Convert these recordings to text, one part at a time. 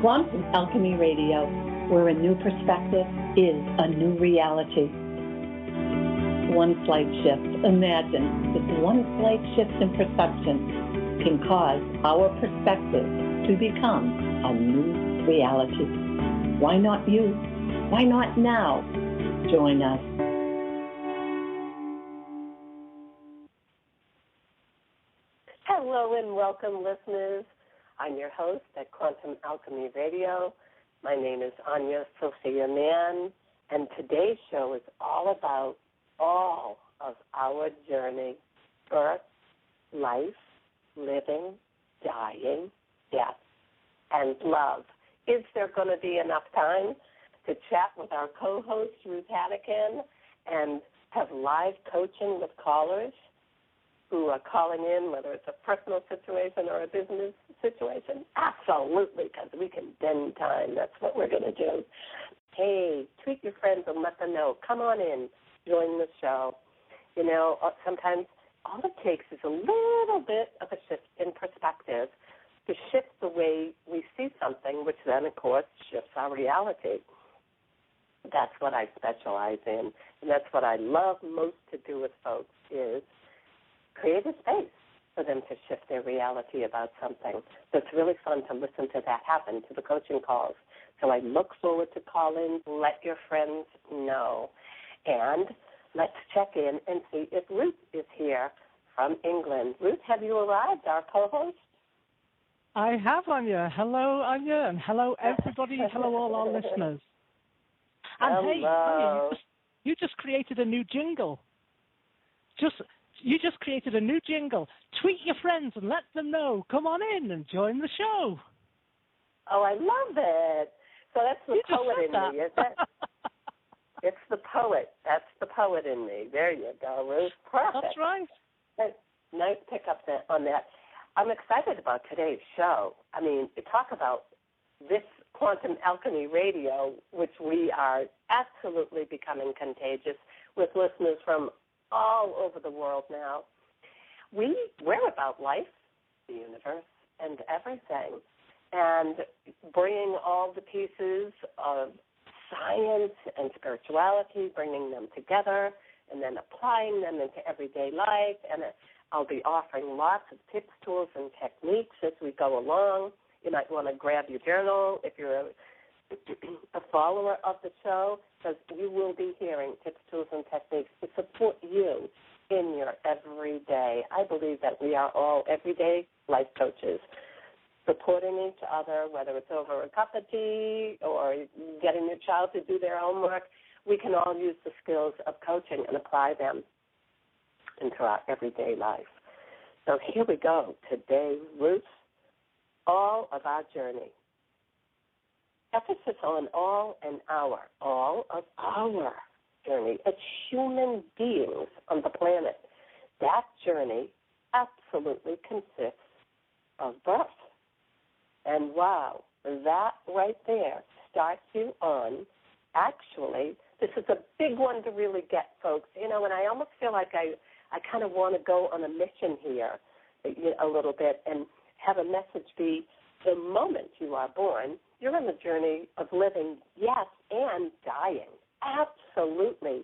Quantum Alchemy Radio, where a new perspective is a new reality. One slight shift. Imagine this one slight shift in perception can cause our perspective to become a new reality. Why not you? Why not now? Join us. Hello and welcome, listeners. I'm your host at Quantum Alchemy Radio. My name is Anya Sophia Mann, and today's show is all about all of our journey birth, life, living, dying, death, and love. Is there going to be enough time to chat with our co host, Ruth Hattikin, and have live coaching with callers? Who are calling in, whether it's a personal situation or a business situation? Absolutely, because we can bend time. That's what we're going to do. Hey, tweet your friends and let them know. Come on in, join the show. You know, uh, sometimes all it takes is a little bit of a shift in perspective to shift the way we see something, which then, of course, shifts our reality. That's what I specialize in, and that's what I love most to do with folks is – create a space for them to shift their reality about something. So it's really fun to listen to that happen, to the coaching calls. So I look forward to calling. Let your friends know. And let's check in and see if Ruth is here from England. Ruth, have you arrived, our co host? I have, Anya. Hello, Anya, and hello, everybody. hello, all our listeners. And hello. hey, Anya, you just, you just created a new jingle. Just you just created a new jingle. Tweet your friends and let them know. Come on in and join the show. Oh, I love it. So that's the you poet in that. me, is it? it's the poet. That's the poet in me. There you go, Ruth. Perfect. That's right. Nice pick up on that. I'm excited about today's show. I mean, talk about this quantum alchemy radio, which we are absolutely becoming contagious with listeners from all over the world now. We we're about life, the universe, and everything, and bringing all the pieces of science and spirituality, bringing them together, and then applying them into everyday life. And I'll be offering lots of tips, tools, and techniques as we go along. You might want to grab your journal if you're a, follower of the show because you will be hearing tips, tools, and techniques to support you in your everyday. I believe that we are all everyday life coaches, supporting each other, whether it's over a cup of tea or getting your child to do their homework. We can all use the skills of coaching and apply them into our everyday life. So here we go. Today, Ruth, all of our journey emphasis on all and our, all of our journey as human beings on the planet. That journey absolutely consists of birth. And wow, that right there starts you on actually this is a big one to really get folks you know and i almost feel like i i kind of want to go on a mission here a little bit and have a message be the moment you are born you're on the journey of living, yes, and dying. Absolutely.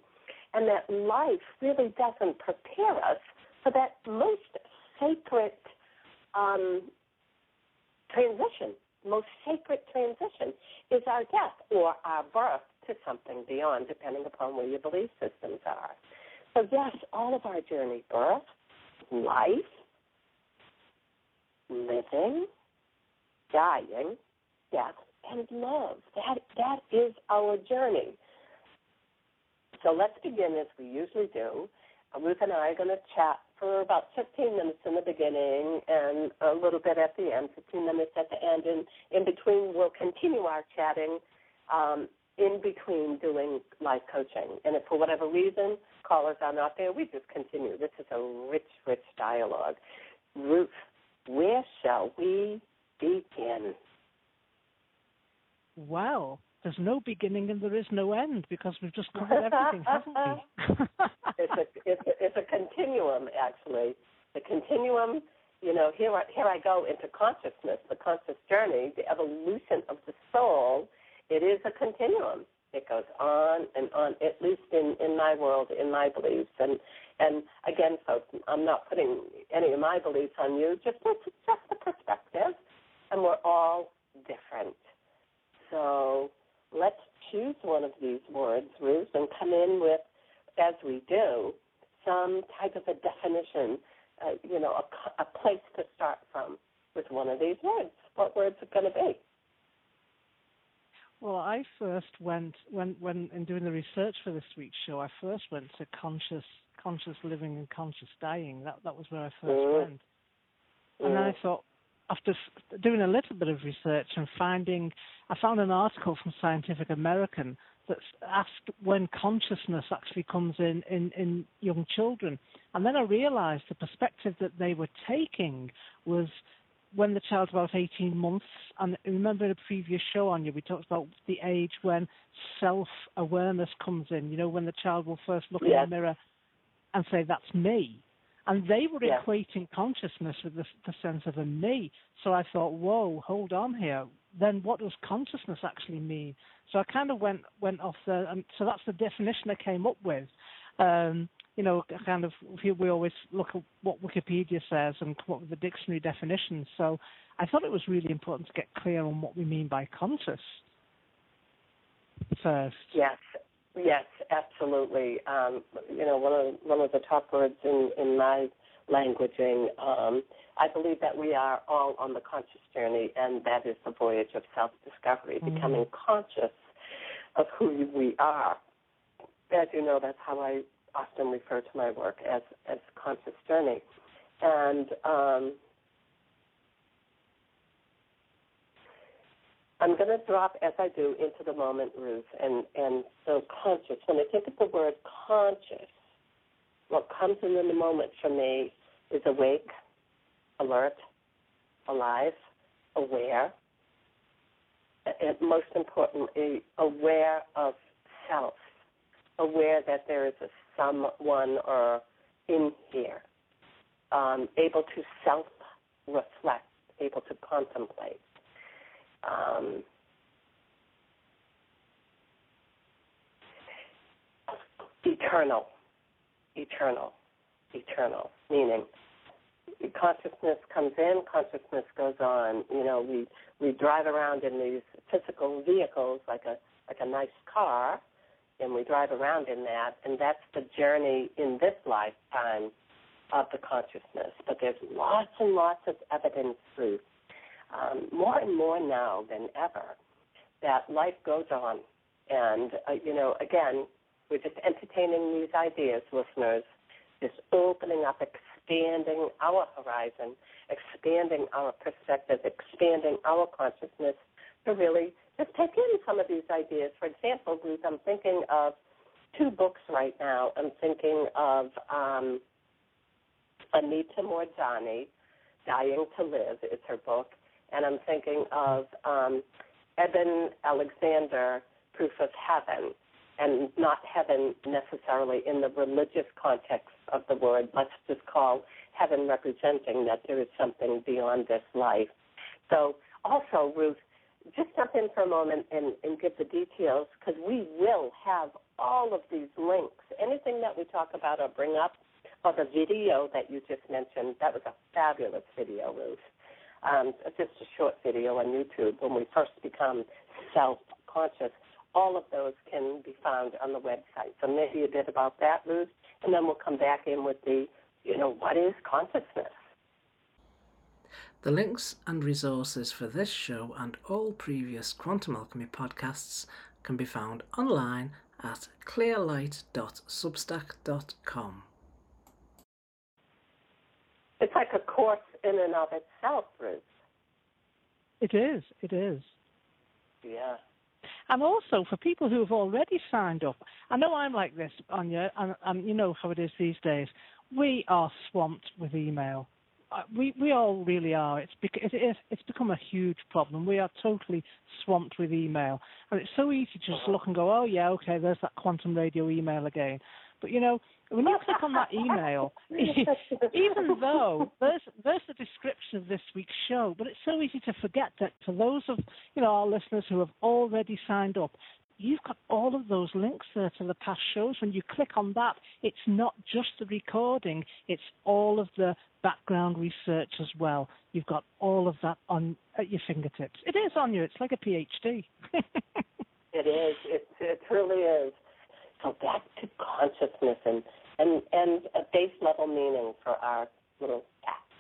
And that life really doesn't prepare us for that most sacred um, transition. Most sacred transition is our death or our birth to something beyond, depending upon where your belief systems are. So, yes, all of our journey birth, life, living, dying, death, and love. That that is our journey. So let's begin as we usually do. Ruth and I are going to chat for about 15 minutes in the beginning and a little bit at the end, 15 minutes at the end. And in between, we'll continue our chatting um, in between doing live coaching. And if for whatever reason callers are not there, we just continue. This is a rich, rich dialogue. Ruth, where shall we begin? Well, there's no beginning and there is no end because we've just covered everything, haven't we? it's, a, it's, a, it's a continuum, actually. The continuum, you know, here I, here I go into consciousness, the conscious journey, the evolution of the soul. It is a continuum. It goes on and on, at least in, in my world, in my beliefs. And and again, folks, I'm not putting any of my beliefs on you. Just just the perspective, and we're all different. So let's choose one of these words, Ruth, and come in with, as we do, some type of a definition. Uh, you know, a, a place to start from with one of these words. What words are going to be? Well, I first went when when in doing the research for this week's show. I first went to conscious conscious living and conscious dying. That that was where I first mm. went, and then I mm. thought after doing a little bit of research and finding, I found an article from Scientific American that asked when consciousness actually comes in, in, in young children. And then I realized the perspective that they were taking was when the child's about 18 months, and remember in a previous show on you, we talked about the age when self-awareness comes in, you know, when the child will first look yes. in the mirror and say, that's me. And they were yeah. equating consciousness with the, the sense of a me. So I thought, whoa, hold on here. Then what does consciousness actually mean? So I kind of went went off there, and so that's the definition I came up with. Um, you know, kind of we always look at what Wikipedia says and come up with the dictionary definitions. So I thought it was really important to get clear on what we mean by conscious first. Yes, yes, absolutely. Um, you know, one of one of the top words in in my languaging. Um, I believe that we are all on the conscious journey, and that is the voyage of self-discovery, mm-hmm. becoming conscious of who we are. As you know, that's how I often refer to my work as as conscious journey, and um, I'm going to drop as I do into the moment, Ruth, and and so conscious. When I think of the word conscious, what comes in the moment for me is awake, alert, alive, aware, and most importantly, aware of self, aware that there is a someone or in here, um, able to self reflect, able to contemplate. Um, eternal, eternal, eternal, meaning consciousness comes in, consciousness goes on. You know, we we drive around in these physical vehicles like a like a nice car, and we drive around in that, and that's the journey in this lifetime of the consciousness. But there's lots and lots of evidence through um, more and more now than ever that life goes on. And, uh, you know, again, we're just entertaining these ideas, listeners, just opening up, expanding our horizon, expanding our perspective, expanding our consciousness to really just take in some of these ideas. For example, Ruth, I'm thinking of two books right now. I'm thinking of um, Anita Moorjani, Dying to Live is her book, and I'm thinking of um, Eben Alexander, Proof of Heaven, and not heaven necessarily in the religious context of the word. Let's just call heaven representing that there is something beyond this life. So, also, Ruth, just jump in for a moment and, and give the details because we will have all of these links. Anything that we talk about or bring up, or the video that you just mentioned, that was a fabulous video, Ruth. Um, just a short video on YouTube when we first become self conscious. All of those can be found on the website. So maybe a bit about that, Ruth, and then we'll come back in with the, you know, what is consciousness? The links and resources for this show and all previous Quantum Alchemy podcasts can be found online at clearlight.substack.com. It's like a course in and of itself, Ruth. It is. It is. Yeah. And also for people who have already signed up, I know I'm like this, Anya, and, and you know how it is these days. We are swamped with email uh, we we all really are. It's bec- it is, it's become a huge problem. We are totally swamped with email, and it's so easy to just uh-huh. look and go, oh yeah, okay, there's that quantum radio email again. But you know, when you click on that email, even though there's there's the description of this week's show, but it's so easy to forget that for those of you know our listeners who have already signed up, you've got all of those links there to the past shows. When you click on that, it's not just the recording; it's all of the background research as well. You've got all of that on at your fingertips. It is on you. It's like a PhD. it is. It, it truly is. So back to consciousness and and and a base level meaning for our little apps.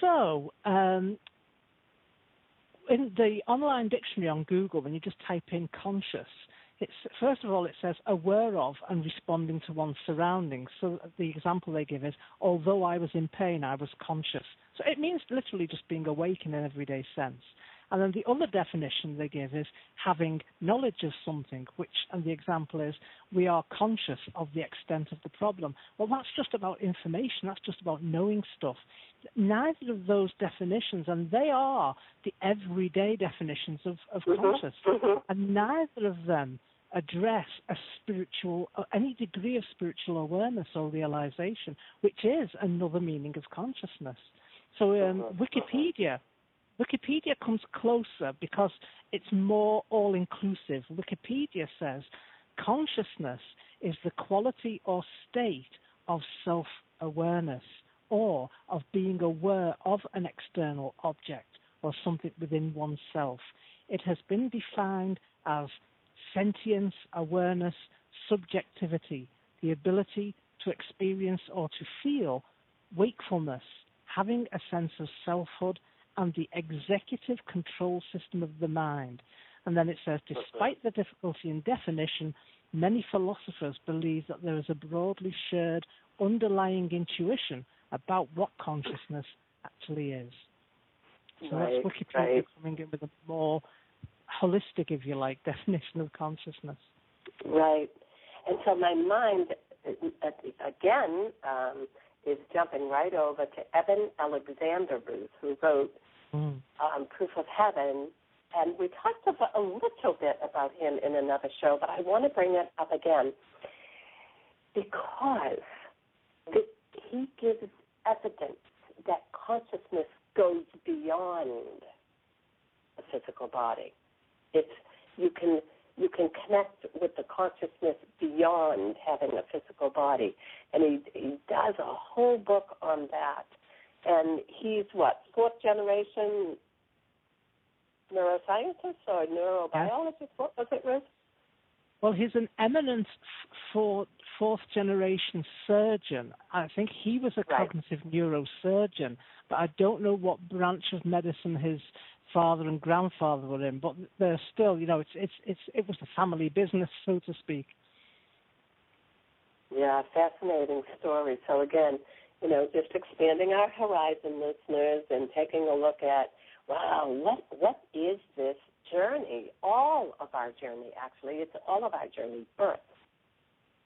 So um, in the online dictionary on Google, when you just type in conscious, it's, first of all, it says aware of and responding to one's surroundings. So the example they give is, although I was in pain, I was conscious. So it means literally just being awake in an everyday sense. And then the other definition they give is having knowledge of something, which, and the example is, we are conscious of the extent of the problem. Well, that's just about information, that's just about knowing stuff. Neither of those definitions, and they are the everyday definitions of, of mm-hmm. conscious, mm-hmm. and neither of them address a spiritual, uh, any degree of spiritual awareness or realization, which is another meaning of consciousness. So um, mm-hmm. Wikipedia Wikipedia comes closer because it's more all inclusive. Wikipedia says consciousness is the quality or state of self awareness or of being aware of an external object or something within oneself. It has been defined as sentience, awareness, subjectivity, the ability to experience or to feel wakefulness, having a sense of selfhood and the executive control system of the mind. And then it says, despite the difficulty in definition, many philosophers believe that there is a broadly shared underlying intuition about what consciousness actually is. So right, that's Wikipedia right. coming in with a more holistic, if you like, definition of consciousness. Right. And so my mind, again, um, is jumping right over to Eben Alexander Ruth, who wrote mm. um, Proof of Heaven. And we talked about, a little bit about him in another show, but I want to bring it up again because the, he gives evidence that consciousness goes beyond the physical body. It's you can you can connect with the consciousness beyond having a physical body. And he, he does a whole book on that. And he's what, fourth generation neuroscientist or neurobiologist? What was it, Ruth? Well, he's an eminent fourth, fourth generation surgeon. I think he was a right. cognitive neurosurgeon, but I don't know what branch of medicine his father and grandfather were in, but they're still, you know, it's it's it's it was the family business, so to speak. Yeah, fascinating story. So again, you know, just expanding our horizon, listeners, and taking a look at, wow, what what is this journey? All of our journey, actually, it's all of our journey. Birth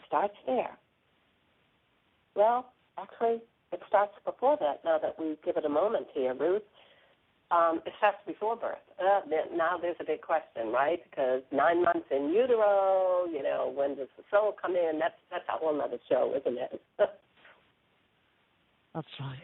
starts there. Well, actually, it starts before that. Now that we give it a moment here, Ruth um, starts before birth. Uh, now there's a big question, right? Because nine months in utero, you know, when does the soul come in? That's that's a whole other show, isn't it? that's right.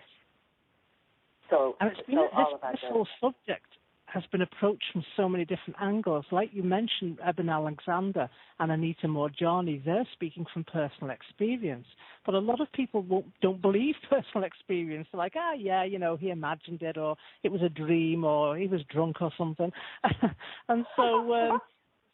So, and it's been so this, this whole subject has been approached from so many different angles. Like you mentioned, Eben Alexander and Anita Moorjani, they're speaking from personal experience. But a lot of people don't believe personal experience. They're like, ah, yeah, you know, he imagined it, or it was a dream, or he was drunk or something. and so, um,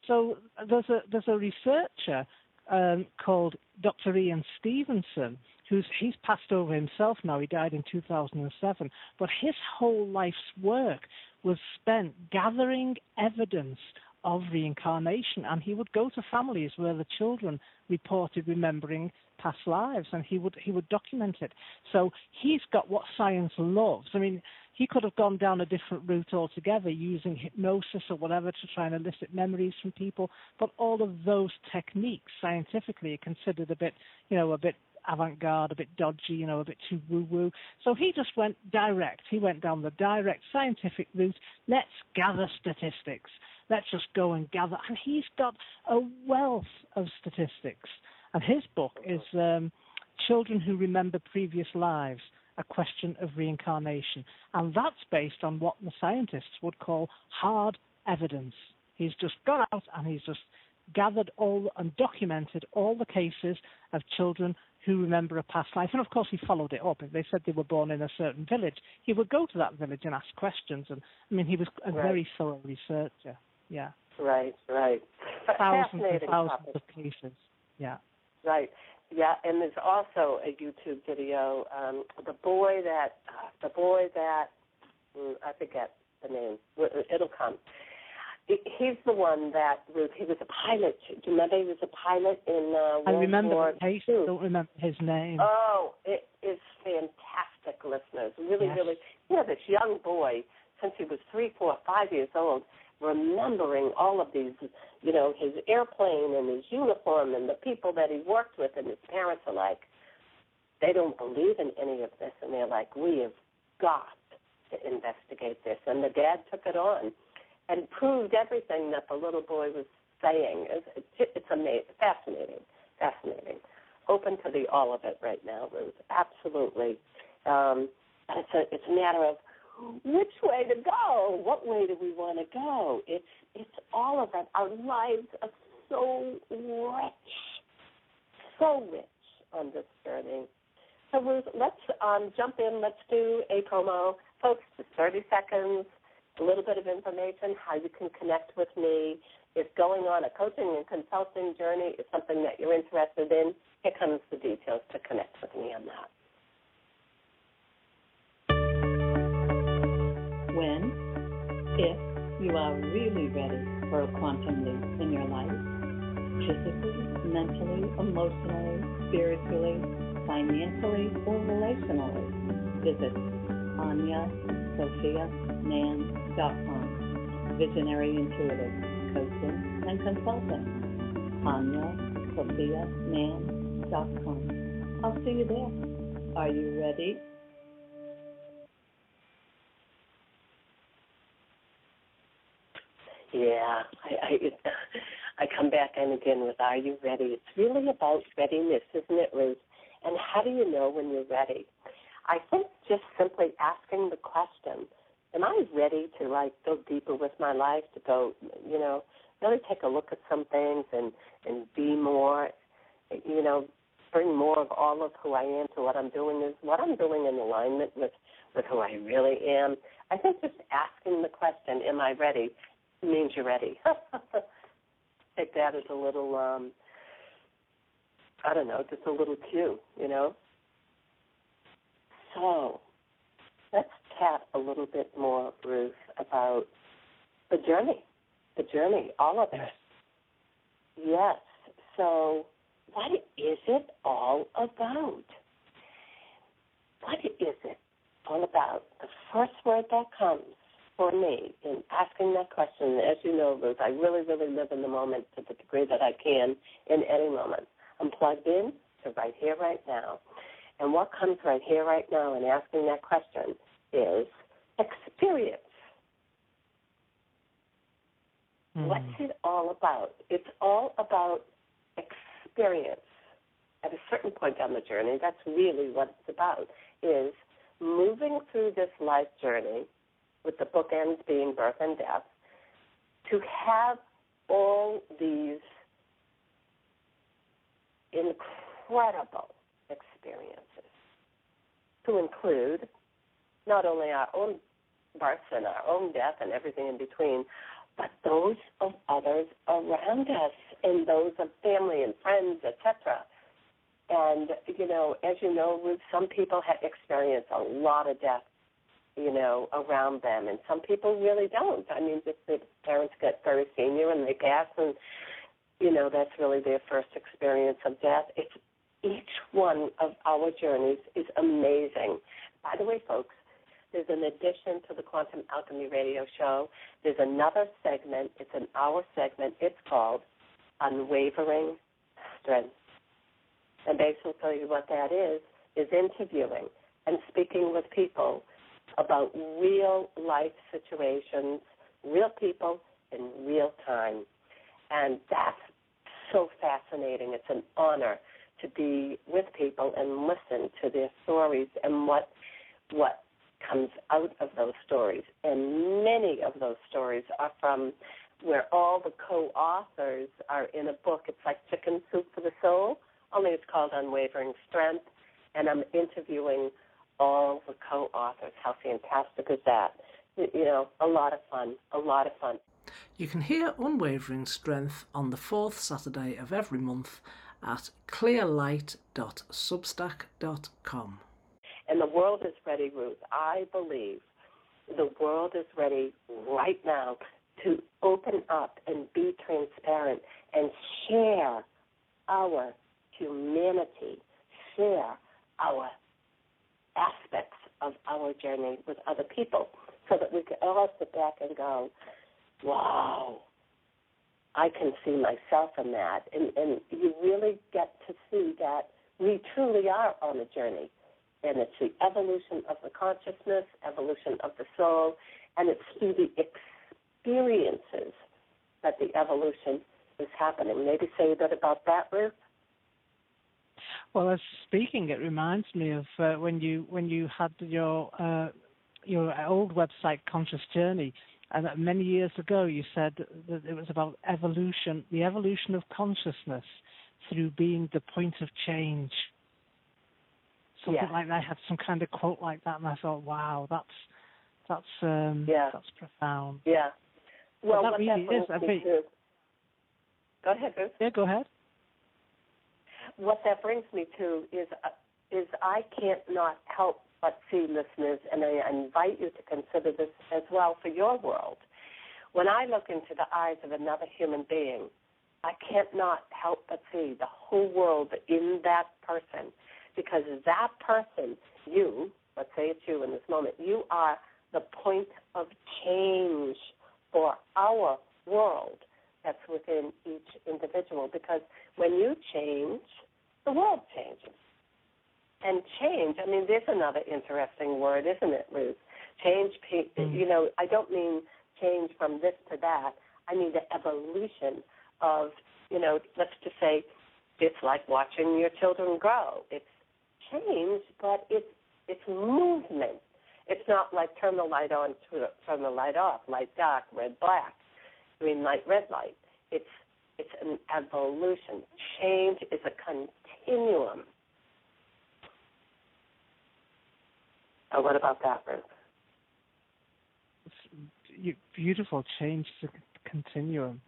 so there's a there's a researcher um, called Dr. Ian Stevenson who's he's passed over himself now. He died in 2007, but his whole life's work was spent gathering evidence of reincarnation, and he would go to families where the children reported remembering past lives, and he would he would document it. So he's got what science loves. I mean, he could have gone down a different route altogether, using hypnosis or whatever to try and elicit memories from people. But all of those techniques, scientifically, are considered a bit, you know, a bit avant-garde, a bit dodgy, you know, a bit too woo-woo. So he just went direct. He went down the direct scientific route. Let's gather statistics. Let's just go and gather. And he's got a wealth of statistics. And his book is um, Children Who Remember Previous Lives A Question of Reincarnation. And that's based on what the scientists would call hard evidence. He's just gone out and he's just gathered all and documented all the cases of children who remember a past life. And of course, he followed it up. If they said they were born in a certain village, he would go to that village and ask questions. And I mean, he was a right. very thorough researcher. Yeah. Right, right. Thousands and thousands topic. of cases. Yeah. Right. Yeah, and there's also a YouTube video. Um, the boy that, uh, the boy that, mm, I forget the name. It'll come he's the one that Ruth. He was a pilot. Do you remember he was a pilot in uh, World I remember War I don't remember his name. Oh, it is fantastic, listeners. Really, yes. really. You know, this young boy, since he was three, four, five years old, remembering all of these. You know, his airplane and his uniform and the people that he worked with, and his parents are like, they don't believe in any of this, and they're like, we have got to investigate this, and the dad took it on and proved everything that the little boy was saying. It's, it's amazing, fascinating, fascinating. Open to the all of it right now, Ruth. Absolutely. Um, it's a it's a matter of which way to go. What way do we want to go? It's it's all of it. Our lives are so rich, so rich on this journey. So Ruth, let's um, jump in. Let's do a promo, folks. Just 30 seconds a little bit of information, how you can connect with me. If going on a coaching and consulting journey is something that you're interested in, here comes the details to connect with me on that. When, if you are really ready for a quantum leap in your life, physically, mentally, emotionally, spiritually, financially, or relationally, visit Anya Sophia Mann. Visionary Intuitive Coaching and Consulting. AnyaSophiaMann.com. I'll see you there. Are you ready? Yeah, I, I I come back in again with Are you ready? It's really about readiness, isn't it, Ruth? And how do you know when you're ready? I think just simply asking the question, am I ready to like go deeper with my life, to go, you know, really take a look at some things and and be more, you know, bring more of all of who I am to what I'm doing is what I'm doing in alignment with with who I really am. I think just asking the question, "Am I ready?" means you're ready. Take that as a little, um, I don't know, just a little cue, you know. So, let's chat a little bit more, Ruth, about the journey, the journey, all of it. Yes. So, what is it all about? What is it all about? The first word that comes for me in asking that question, as you know, Ruth, I really, really live in the moment to the degree that I can in any moment. I'm plugged in to right here, right now. And what comes right here, right now, in asking that question is experience. Mm. What's it all about? It's all about experience. At a certain point on the journey, that's really what it's about, is moving through this life journey with the bookends being birth and death, to have all these incredible experiences, to include not only our own births and our own death and everything in between, but those of others around us and those of family and friends, etc. And you know, as you know, Ruth, some people have experienced a lot of death, you know, around them, and some people really don't. I mean, just the parents get very senior and they pass, and you know, that's really their first experience of death. It's each one of our journeys is amazing. By the way, folks, there's an addition to the Quantum Alchemy radio show. There's another segment. It's an hour segment. It's called Unwavering Strength. And basically what that is, is interviewing and speaking with people about real life situations, real people in real time. And that's so fascinating. It's an honor to be with people and listen to their stories and what what comes out of those stories. And many of those stories are from where all the co-authors are in a book. It's like Chicken Soup for the Soul, only it's called Unwavering Strength. And I'm interviewing all the co-authors. How fantastic is that? You know, a lot of fun, a lot of fun. You can hear Unwavering Strength on the fourth Saturday of every month at clearlight.substack.com. And the world is ready, Ruth. I believe the world is ready right now to open up and be transparent and share our humanity, share our aspects of our journey with other people so that we can all sit back and go, wow, I can see myself in that. And, and you really get to see that we truly are on a journey. And it's the evolution of the consciousness, evolution of the soul, and it's through the experiences that the evolution is happening. Maybe say a bit about that, Ruth. Well, as speaking, it reminds me of uh, when you when you had your uh, your old website, Conscious Journey, and many years ago you said that it was about evolution, the evolution of consciousness through being the point of change. Something yeah. like that. I had some kind of quote like that, and I thought, wow, that's that's um, yeah. that's profound. Yeah. Well, that really that is. I mean, go ahead, Ruth. Yeah, go ahead. What that brings me to is uh, is I can't not help but see, listeners, and I invite you to consider this as well for your world. When I look into the eyes of another human being, I can't not help but see the whole world in that person because that person, you, let's say it's you in this moment, you are the point of change for our world that's within each individual because when you change, the world changes and change. I mean, there's another interesting word, isn't it, Ruth? Change. Mm-hmm. You know, I don't mean change from this to that. I mean the evolution of, you know, let's just say, it's like watching your children grow. It's change, but it's it's movement. It's not like turn the light on, turn the light off, light dark, red black, green light, red light. It's it's an evolution. Change is a continuum Oh, what about that, Ruth? beautiful change to continuum.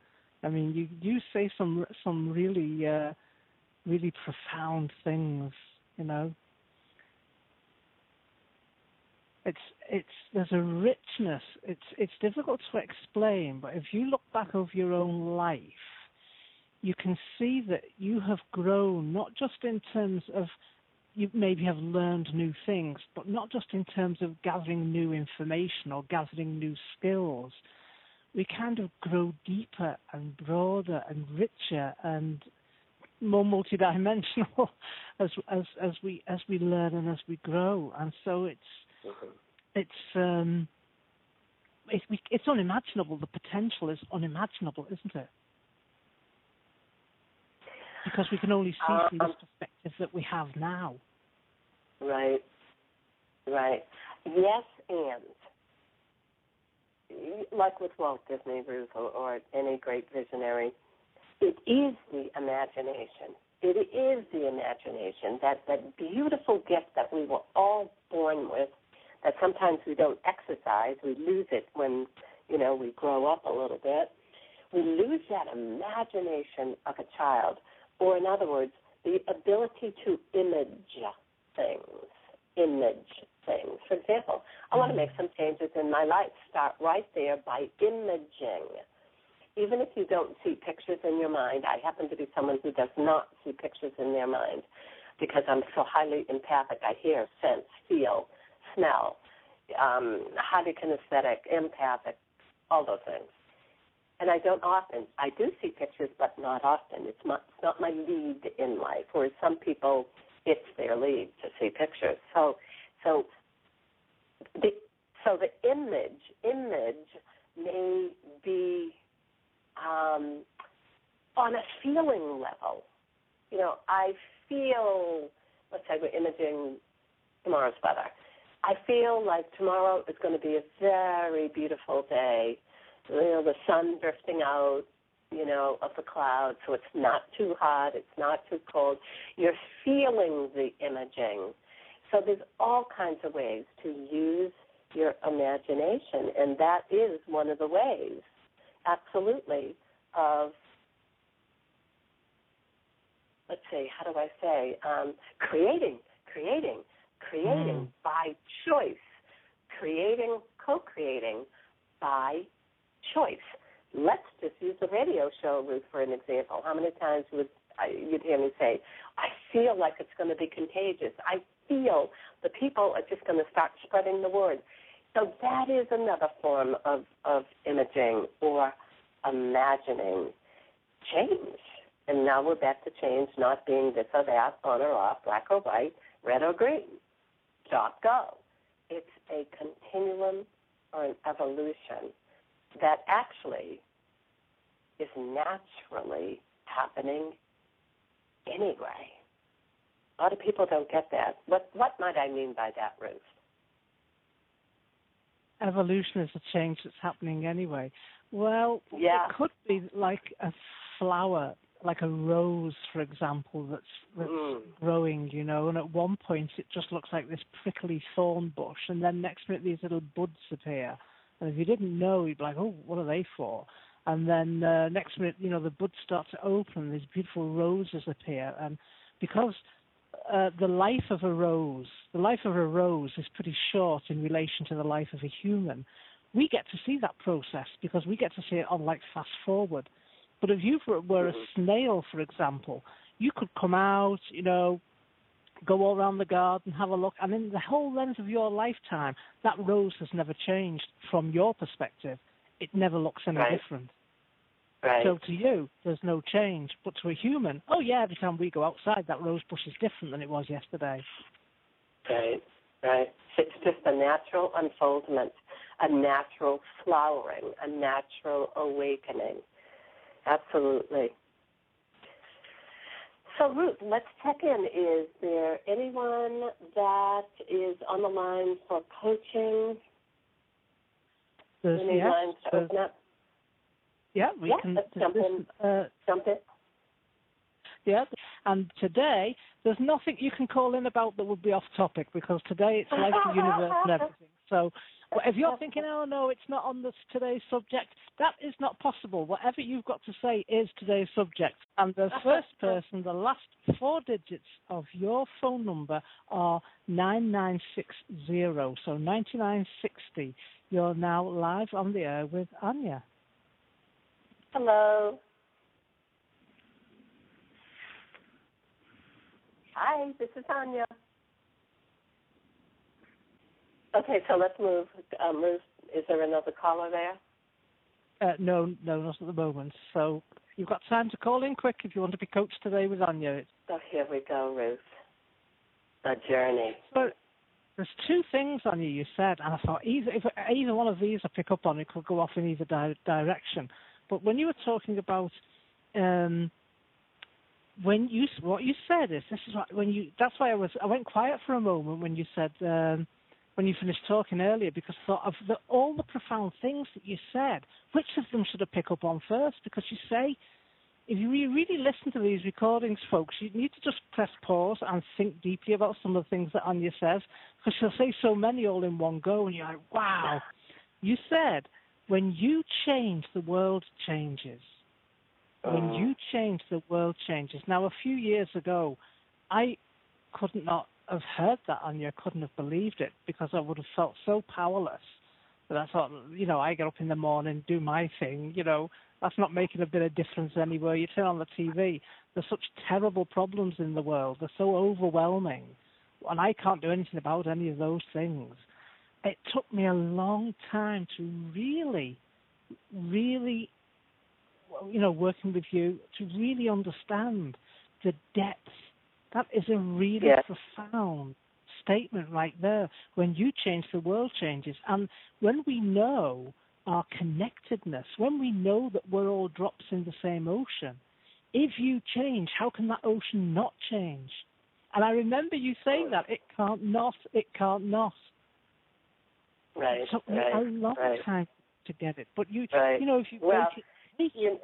I mean, you you say some some really uh, really profound things. You know, it's it's there's a richness. It's it's difficult to explain, but if you look back over your own life, you can see that you have grown not just in terms of you maybe have learned new things, but not just in terms of gathering new information or gathering new skills. We kind of grow deeper and broader and richer and more multidimensional as as as we as we learn and as we grow. And so it's mm-hmm. it's um it's it's unimaginable. The potential is unimaginable, isn't it? Because we can only see from this um, perspective that we have now. Right. Right. Yes, and like with Walt Disney, or, or any great visionary, it is the imagination. It is the imagination, that, that beautiful gift that we were all born with, that sometimes we don't exercise. We lose it when, you know, we grow up a little bit. We lose that imagination of a child, or in other words, the ability to image things, image things. For example, I want to make some changes in my life. Start right there by imaging. Even if you don't see pictures in your mind, I happen to be someone who does not see pictures in their mind because I'm so highly empathic. I hear, sense, feel, smell, um, highly kinesthetic, empathic, all those things. And I don't often. I do see pictures, but not often. It's not, it's not my lead in life. Whereas some people it's their lead to see pictures. So, so the so the image image may be um, on a feeling level. You know, I feel, let's say we're imaging tomorrow's weather. I feel like tomorrow is going to be a very beautiful day. You know, the sun drifting out, you know, of the clouds, so it's not too hot, it's not too cold. You're feeling the imaging. So there's all kinds of ways to use your imagination, and that is one of the ways, absolutely, of let's see, how do I say, um, creating, creating, creating mm. by choice, creating, co-creating by choice. Let's just use the radio show, Ruth, for an example. How many times would I, you'd hear me say, "I feel like it's going to be contagious. I feel the people are just going to start spreading the word." So that is another form of of imaging or imagining change. And now we're back to change not being this or that, on or off, black or white, red or green. Stop, go. It's a continuum or an evolution that actually is naturally happening anyway. A lot of people don't get that. What what might I mean by that, Ruth? Evolution is a change that's happening anyway. Well, yeah. it could be like a flower like a rose, for example, that's that's mm. growing, you know, and at one point it just looks like this prickly thorn bush, and then next minute these little buds appear, and if you didn't know, you'd be like, oh, what are they for? And then uh, next minute, you know, the buds start to open, these beautiful roses appear, and because uh, the life of a rose, the life of a rose is pretty short in relation to the life of a human. We get to see that process because we get to see it on like fast forward. But if you were a mm-hmm. snail, for example, you could come out, you know, go all around the garden, have a look, and in the whole length of your lifetime, that rose has never changed from your perspective. It never looks any right. different. Right. So to you, there's no change. But to a human, oh yeah, every time we go outside, that rose bush is different than it was yesterday. Right, right. It's just a natural unfoldment, a natural flowering, a natural awakening. Absolutely. So, Ruth, let's check in. Is there anyone that is on the line for coaching? There's, Any yeah, lines to open up? Yeah, we yeah, can let's jump this, in. Uh, jump in. Yeah, and today there's nothing you can call in about that would be off topic because today it's like the universe and everything. So if you're thinking, oh no, it's not on this today's subject, that is not possible. Whatever you've got to say is today's subject. And the first person, the last four digits of your phone number are 9960. So 9960. You're now live on the air with Anya. Hello. Hi, this is Anya. Okay, so let's move. Um, Ruth, is there another caller there? Uh, no, no, not at the moment. So you've got time to call in quick if you want to be coached today with Anya. Oh, here we go, Ruth. A journey. So there's two things, Anya, you said, and I thought either if either one of these I pick up on, it could go off in either di- direction. But when you were talking about um, when you what you said is this is what, when you that's why I was I went quiet for a moment when you said. Um, when you finished talking earlier because I thought of the, all the profound things that you said. Which of them should I pick up on first? Because you say, if you really listen to these recordings, folks, you need to just press pause and think deeply about some of the things that Anya says because she'll say so many all in one go, and you're like, wow. You said, when you change, the world changes. When uh. you change, the world changes. Now, a few years ago, I could not have heard that and you couldn't have believed it because I would have felt so powerless. But I thought, you know, I get up in the morning, do my thing, you know, that's not making a bit of difference anywhere. You turn on the TV, there's such terrible problems in the world. They're so overwhelming. And I can't do anything about any of those things. It took me a long time to really, really, you know, working with you, to really understand the depth that is a really yes. profound statement right there. When you change, the world changes. And when we know our connectedness, when we know that we're all drops in the same ocean, if you change, how can that ocean not change? And I remember you saying that it can't not, it can't not. Right. It took me right, a long right. time to get it, but you, Right. you know, if you Well, break it, You,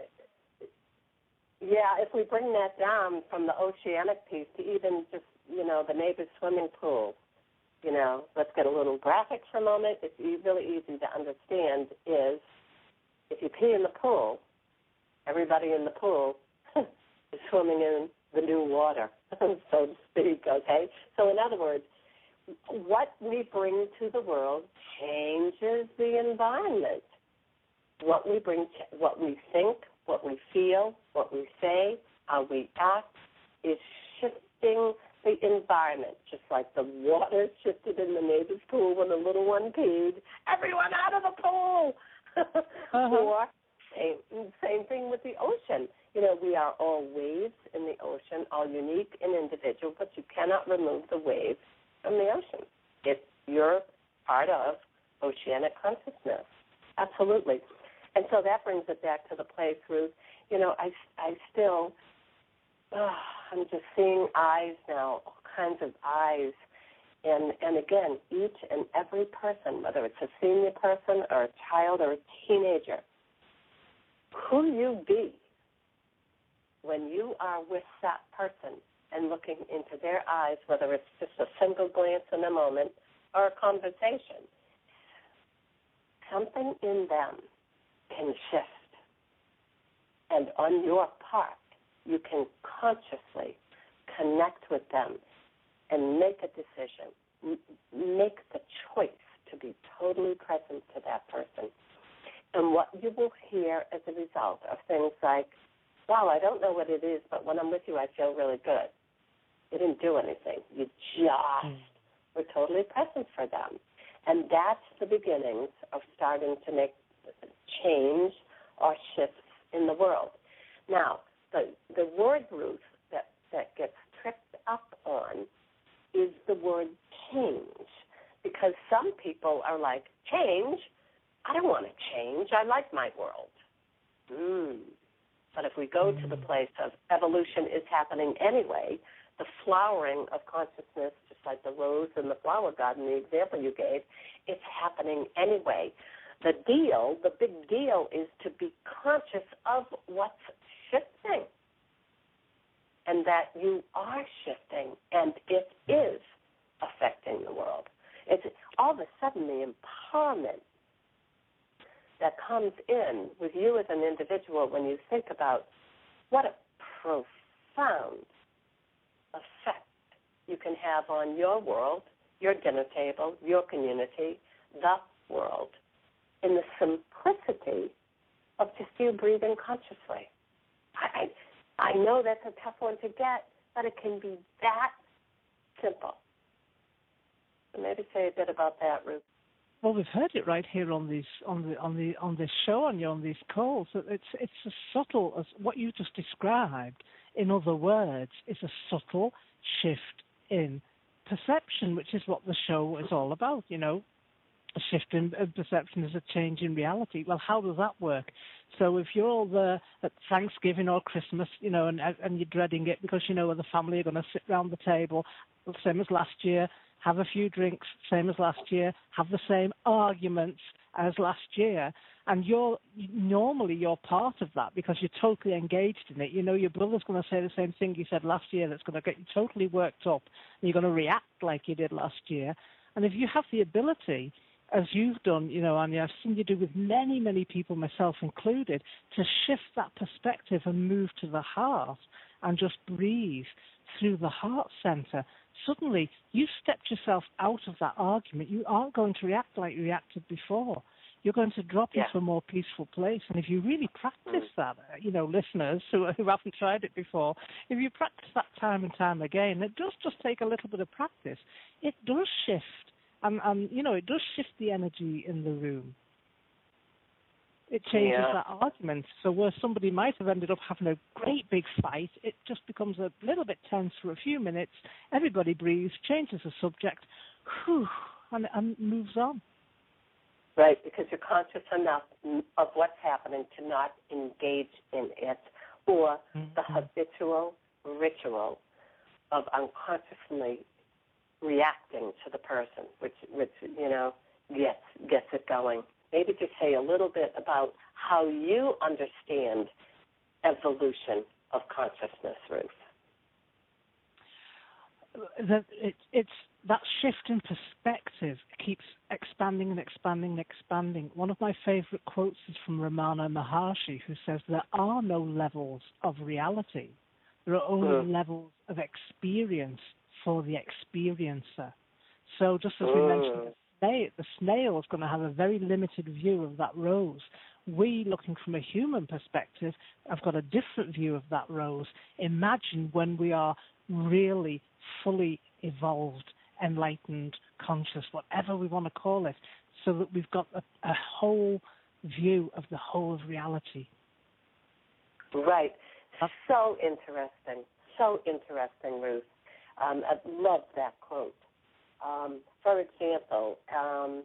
yeah, if we bring that down from the oceanic piece to even just, you know, the neighbor's swimming pool, you know, let's get a little graphic for a moment. It's really easy to understand is if you pee in the pool, everybody in the pool is swimming in the new water, so to speak, okay? So in other words, what we bring to the world changes the environment. What we bring, what we think, what we feel, what we say, how we act is shifting the environment, just like the water shifted in the neighbor's pool when the little one peed. Everyone out of the pool. Uh-huh. Or same, same thing with the ocean. You know, we are all waves in the ocean, all unique and individual, but you cannot remove the waves from the ocean. It's you're part of oceanic consciousness. Absolutely. And so that brings it back to the place, Ruth. You know, I, I still, oh, I'm just seeing eyes now, all kinds of eyes. And, and again, each and every person, whether it's a senior person or a child or a teenager, who you be when you are with that person and looking into their eyes, whether it's just a single glance in a moment or a conversation, something in them can shift. And on your part, you can consciously connect with them and make a decision, make the choice to be totally present to that person. And what you will hear as a result are things like, wow, I don't know what it is, but when I'm with you, I feel really good. You didn't do anything. You just hmm. were totally present for them. And that's the beginnings of starting to make change or shifts in the world. Now, the, the word, Ruth, that, that gets tripped up on is the word change. Because some people are like, change? I don't want to change. I like my world. Mm. But if we go to the place of evolution is happening anyway, the flowering of consciousness, just like the rose in the flower garden, the example you gave, it's happening anyway. The deal, the big deal, is to be conscious of what's shifting and that you are shifting and it is affecting the world. It's all of a sudden the empowerment that comes in with you as an individual when you think about what a profound effect you can have on your world, your dinner table, your community, the world, in the simplicity of just you breathing consciously. I, I, know that's a tough one to get, but it can be that simple. So maybe say a bit about that, Ruth. Well, we've heard it right here on these on the on the on this show on you on these calls. It's it's as subtle as what you just described. In other words, it's a subtle shift in perception, which is what the show is all about. You know, a shift in, in perception is a change in reality. Well, how does that work? So if you're all there at Thanksgiving or Christmas, you know, and and you're dreading it because you know the family are going to sit round the table, same as last year, have a few drinks, same as last year, have the same arguments as last year, and you're normally you're part of that because you're totally engaged in it. You know your brother's going to say the same thing you said last year that's going to get you totally worked up, and you're going to react like you did last year. And if you have the ability, as you've done, you know, Anya, I've seen you do with many, many people, myself included, to shift that perspective and move to the heart and just breathe through the heart center suddenly you've stepped yourself out of that argument. You aren't going to react like you reacted before. You're going to drop Yeah. into a more peaceful place. And if you really practice Mm. that, uh, you know, listeners who, who haven't tried it before, if you practice that time and time again, it does just take a little bit of practice. It does shift. And, and you know, it does shift the energy in the room. It changes Yeah. that argument. So where somebody might have ended up having a great big fight, it just becomes a little bit tense for a few minutes. Everybody breathes, changes the subject, whew, and, and moves on. Right, because you're conscious enough of what's happening to not engage in it or mm-hmm. the habitual ritual of unconsciously reacting to the person, which which you know gets gets it going. Maybe just say a little bit about how you understand evolution of consciousness, Ruth. That it, it's that shift in perspective keeps expanding and expanding and expanding. One of my favorite quotes is from Ramana Maharshi, who says, There are no levels of reality, there are only mm. levels of experience for the experiencer. So, just as we mm. mentioned, the snail, the snail is going to have a very limited view of that rose. We, looking from a human perspective, have got a different view of that rose. Imagine when we are really fully evolved enlightened, conscious, whatever we want to call it, so that we've got a, a whole view of the whole of reality. Right. So interesting. So interesting, Ruth. Um, I love that quote. Um, for example, um,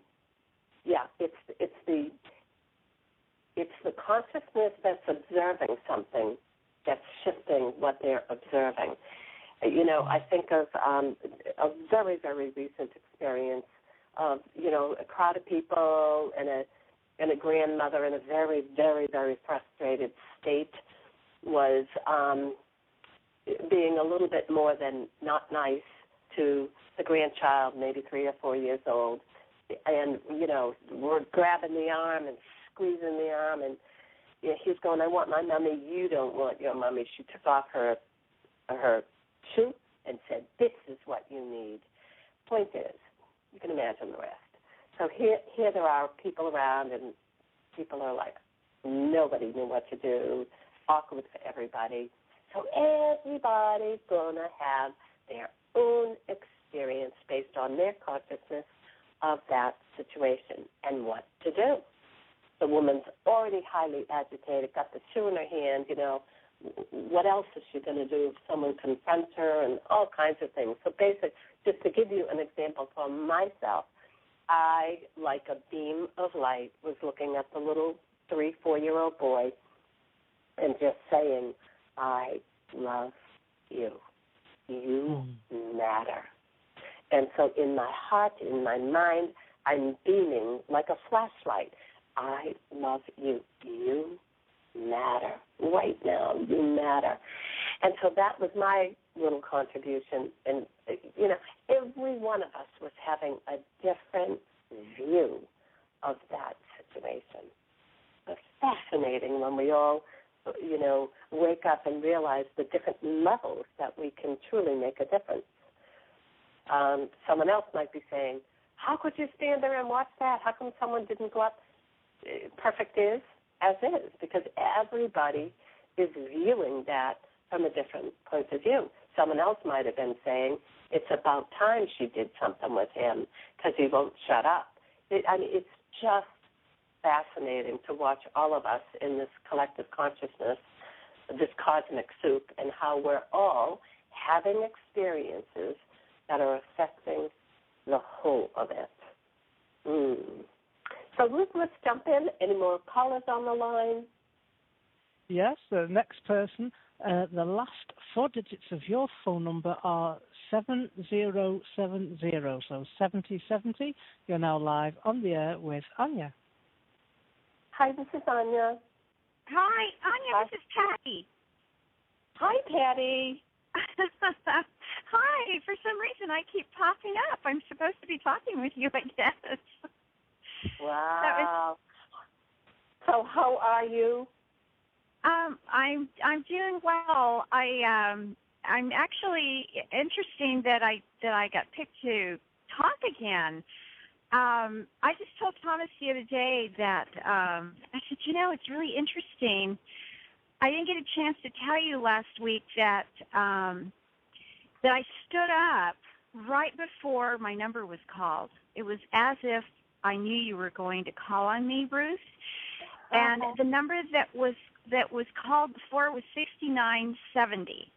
yeah, it's it's the it's the consciousness that's observing something that's shifting what they're observing. You know, I think of um, a very, very recent experience of, you know, a crowd of people and a and a grandmother in a very, very, very frustrated state was um, being a little bit more than not nice to the grandchild, maybe three or four years old, and you know, we're grabbing the arm and squeezing the arm, and you know, he's going, "I want my mommy. You don't want your mommy." She took off her her shoe and said, This is what you need. Point is, you can imagine the rest. So here, here there are people around, and people are like, nobody knew what to do, awkward for everybody. So everybody's going to have their own experience based on their consciousness of that situation and what to do. The woman's already highly agitated, got the shoe in her hand, you know, what else is she going to do if someone confronts her and all kinds of things. So basically, just to give you an example for myself, I, like a beam of light, was looking at the little three, four year old boy and just saying, I love you. You mm. matter. And so in my heart, in my mind, I'm beaming like a flashlight. I love you. You matter. Right now, you matter. And so that was my little contribution. And, you know, every one of us was having a different view of that situation. It's fascinating when we all, you know, wake up and realize the different levels that we can truly make a difference. Um, someone else might be saying, How could you stand there and watch that? How come someone didn't go up? Perfect is as is because everybody is viewing that from a different point of view. Someone else might have been saying, it's about time she did something with him because he won't shut up. It, I mean, it's just fascinating to watch all of us in this collective consciousness, this cosmic soup, and how we're all having experiences that are affecting the whole of it. Mm. So, let's jump in. Any more callers on the line? Yes, the next person. Uh, the last four digits of your phone number are 7070. So 7070. You're now live on the air with Anya. Hi, this is Anya. Hi, Anya, Hi. this is Patty. Hi, Patty. Hi, for some reason I keep popping up. I'm supposed to be talking with you, I guess. Wow. Was, so how are you? Um, I'm I'm doing well. I um I'm actually interesting that I that I got picked to talk again. Um, I just told Thomas the other day that um, I said, you know, it's really interesting. I didn't get a chance to tell you last week that um, that I stood up right before my number was called. It was as if I knew you were going to call on me, Bruce. And uh-huh. the number that was that was called before was sixty nine seventy.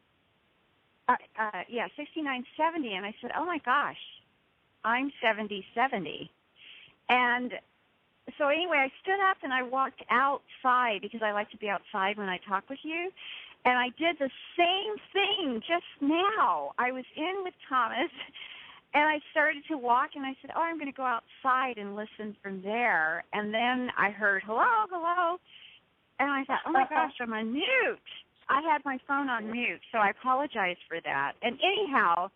Uh, uh, yeah, sixty nine seventy, and I said, "Oh my gosh, I'm seventy seventy," and so anyway, I stood up and I walked outside because I like to be outside when I talk with you, And I did the same thing just now. I was in with Thomas and I started to walk and I said, Oh, I'm going to go outside and listen from there. And then I heard, Hello, hello. And I thought, Oh my gosh, I'm on mute. I had my phone on mute, so I apologize for that. And anyhow,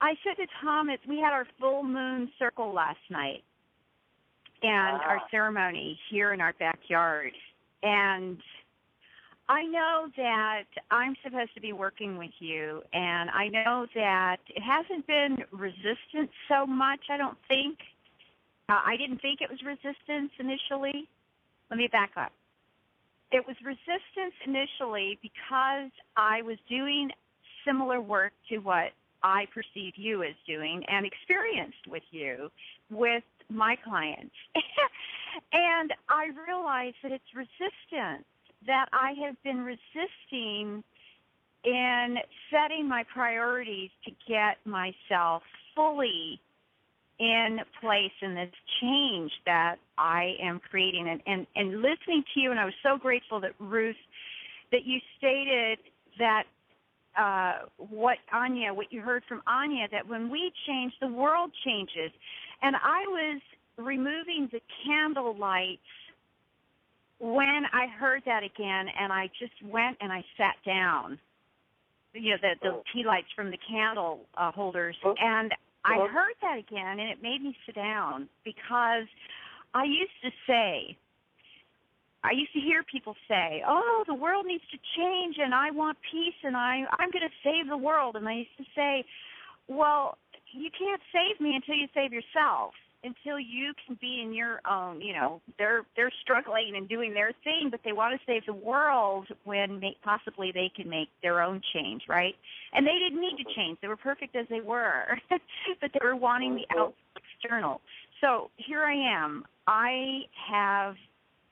I said to Thomas, we had our full moon circle last night and our ceremony here in our backyard. And I know that I'm supposed to be working with you, and I know that it hasn't been resistance so much, I don't think. Uh, I didn't think it was resistance initially. Let me back up. It was resistance initially because I was doing similar work to what I perceive you as doing and experienced with you with my clients. and I realize that it's resistance that I have been resisting in setting my priorities to get myself fully in place in this change that I am creating and, and, and listening to you and I was so grateful that Ruth that you stated that uh, what Anya, what you heard from Anya, that when we change, the world changes. And I was removing the candle lights when I heard that again, and I just went and I sat down. You know, the, the Oh. tea lights from the candle uh, holders, Oh. and I Oh. heard that again, and it made me sit down because I used to say, I used to hear people say, "Oh, the world needs to change, and I want peace, and I I'm going to save the world." And I used to say, "Well, you can't save me until you save yourself. Until you can be in your own. You know, they're they're struggling and doing their thing, but they want to save the world when may, possibly they can make their own change, right? And they didn't need to mm-hmm. change; they were perfect as they were, but they were wanting the mm-hmm. out external. So here I am. I have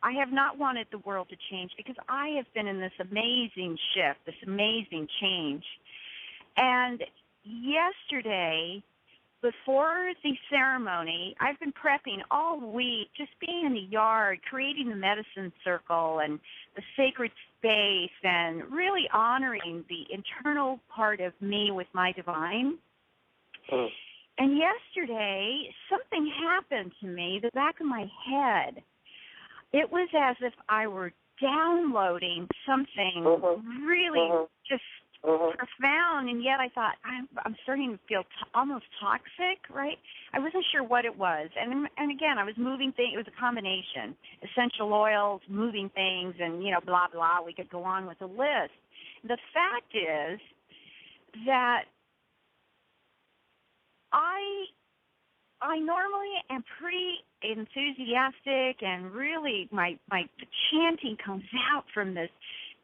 I have not wanted the world to change because I have been in this amazing shift, this amazing change. And yesterday, before the ceremony, I've been prepping all week, just being in the yard, creating the medicine circle and the sacred space, and really honoring the internal part of me with my divine. Mm. And yesterday, something happened to me, the back of my head. It was as if I were downloading something Mhm. really Mhm. just Mhm. profound, and yet I thought I'm, I'm starting to feel t- almost toxic, right? I wasn't sure what it was, and and again, I was moving things. It was a combination: essential oils, moving things, and you know, blah blah. We could go on with the list. The fact is that I I normally am pretty enthusiastic and really my my chanting comes out from this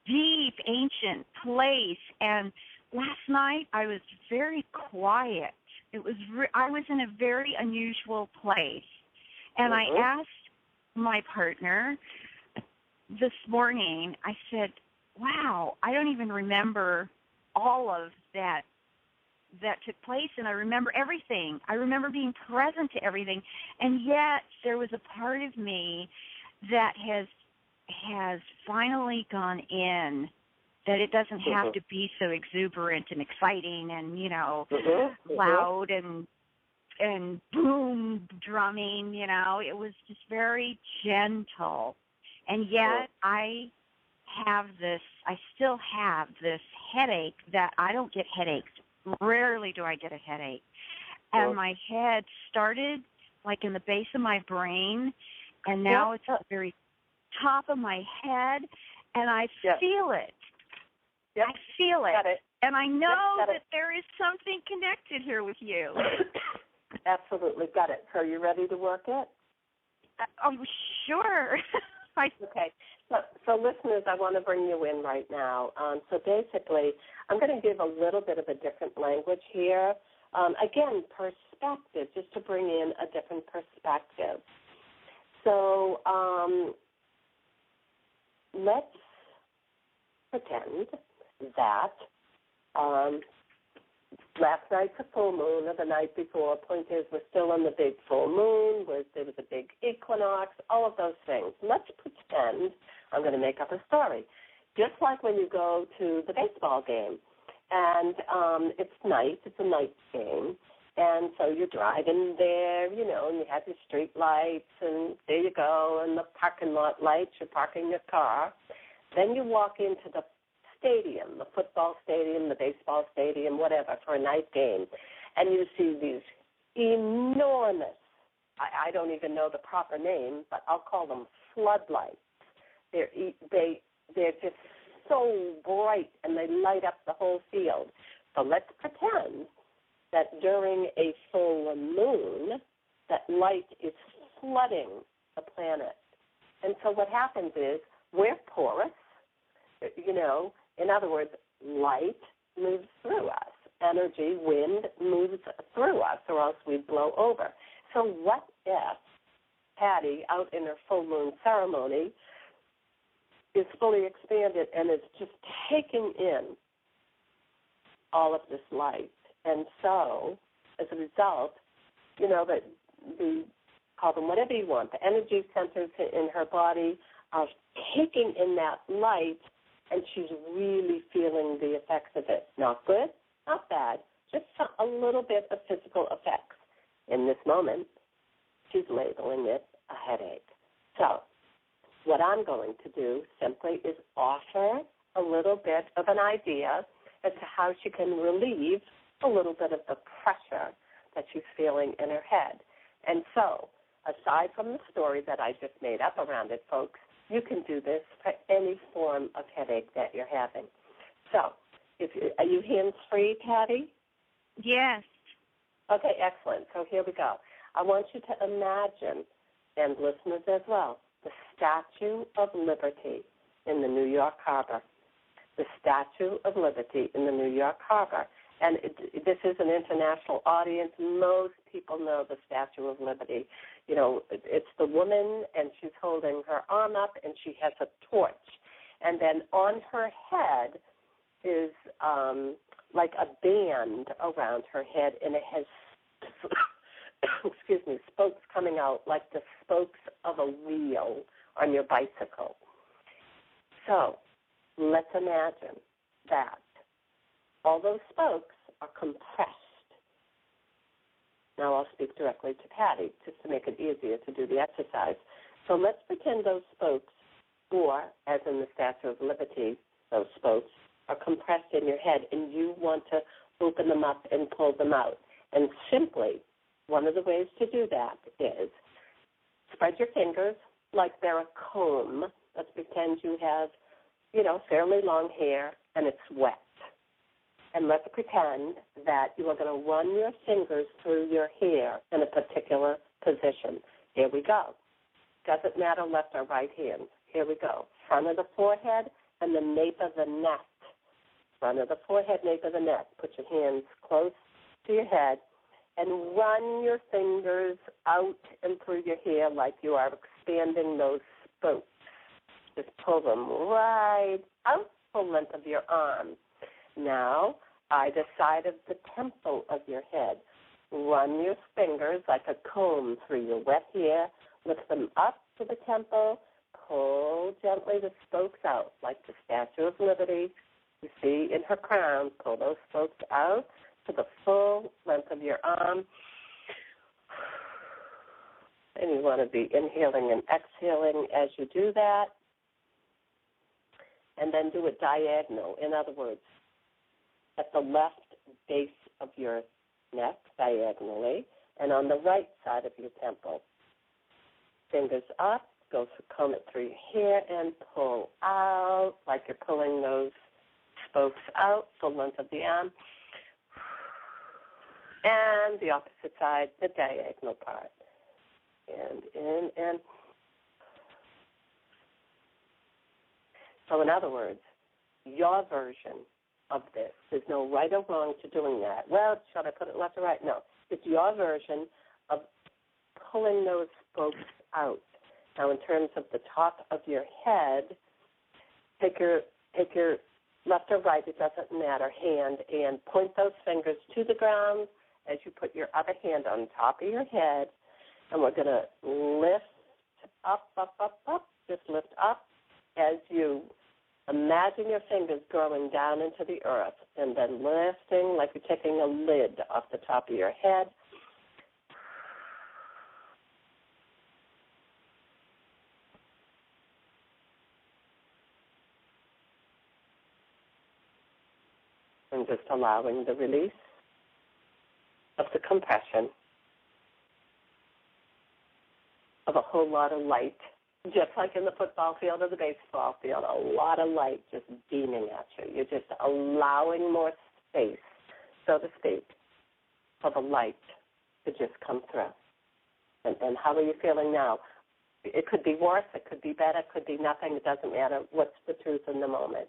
deep ancient place and last night I was very quiet. It was re- I was in a very unusual place. And Mhm. I asked my partner this morning, I said, "Wow, I don't even remember all of that that took place and I remember everything. I remember being present to everything. And yet there was a part of me that has has finally gone in that it doesn't have Mhm. to be so exuberant and exciting and, you know, Mhm. Mhm. loud and and boom drumming, you know. It was just very gentle. And yet I have this I still have this headache that I don't get headaches. Rarely do I get a headache. And my head started like in the base of my brain and now it's at the very top of my head and I feel it. Yep. I feel it. Got it. And I know got it. that there is something connected here with you. Absolutely. Got it. So you ready to work it? Uh, oh, sure. I, Okay. So, so listeners, I want to bring you in right now. Um, so basically, I'm going to give a little bit of a different language here. Um, again, perspective, just to bring in a different perspective. So um, let's pretend that um, last night's a full moon or the night before. Point is, we're still on the big full moon. There was a big equinox? All of those things. Let's pretend. I'm going to make up a story. just like when you go to the baseball game and um it's night, it's a night game. And so you're driving there, you know, and you have your street lights, and there you go, and the parking lot lights, you're parking your car. Then you walk into the stadium, the football stadium, the baseball stadium, whatever, for a night game, and you see these enormous, I, I don't even know the proper name, but I'll call them floodlights. They're, they, they're just so bright and they light up the whole field. So let's pretend that during a full moon, that light is flooding the planet. And so what happens is we're porous, you know, in other words, light moves through us. Energy, wind moves through us, or else we'd blow over. So what if Patty, out in her full moon ceremony, is fully expanded and is just taking in all of this light. And so, as a result, you know, that the call them whatever you want, the energy centers in her body are taking in that light and she's really feeling the effects of it. Not good, not bad, just a little bit of physical effects. In this moment, she's labeling it a headache. So, what I'm going to do simply is offer a little bit of an idea as to how she can relieve a little bit of the pressure that she's feeling in her head. And so, aside from the story that I just made up around it, folks, you can do this for any form of headache that you're having. So, if you, are you hands free, Patty? Yes. Okay, excellent. So here we go. I want you to imagine, and listeners as well, the Statue of Liberty in the New York Harbor. The Statue of Liberty in the New York Harbor. And it, this is an international audience. Most people know the Statue of Liberty. You know, it's the woman, and she's holding her arm up, and she has a torch. And then on her head is um, like a band around her head, and it has excuse me, spokes coming out like the spokes of a wheel on your bicycle. So let's imagine that all those spokes are compressed. Now I'll speak directly to Patty just to make it easier to do the exercise. So let's pretend those spokes, or as in the Statue of Liberty, those spokes are compressed in your head and you want to open them up and pull them out. And simply one of the ways to do that is spread your fingers like they're a comb. Let's pretend you have, you know, fairly long hair and it's wet. And let's pretend that you are going to run your fingers through your hair in a particular position. Here we go. Doesn't matter left or right hand. Here we go. Front of the forehead and the nape of the neck. Front of the forehead, nape of the neck. Put your hands close to your head and run your fingers out and through your hair like you are expanding those spokes. Just pull them right out the length of your arm. Now, either side of the temple of your head, run your fingers like a comb through your wet hair, lift them up to the temple, pull gently the spokes out like the Statue of Liberty. You see in her crown, pull those spokes out to the full length of your arm. And you want to be inhaling and exhaling as you do that. And then do it diagonal. In other words, at the left base of your neck diagonally and on the right side of your temple. Fingers up, go comb it through your hair and pull out like you're pulling those spokes out, full length of the arm and the opposite side, the diagonal part. And in and so in other words, your version of this. There's no right or wrong to doing that. Well, should I put it left or right? No. It's your version of pulling those spokes out. Now in terms of the top of your head, take your take your left or right, it doesn't matter, hand and point those fingers to the ground as you put your other hand on top of your head, and we're going to lift up, up, up, up, just lift up as you Imagine your fingers growing down into the earth and then lifting like you're taking a lid off the top of your head. And just allowing the release of the compression of a whole lot of light just like in the football field or the baseball field, a lot of light just beaming at you. You're just allowing more space, so to speak, for the light to just come through. And, and how are you feeling now? It could be worse, it could be better, it could be nothing. It doesn't matter. What's the truth in the moment?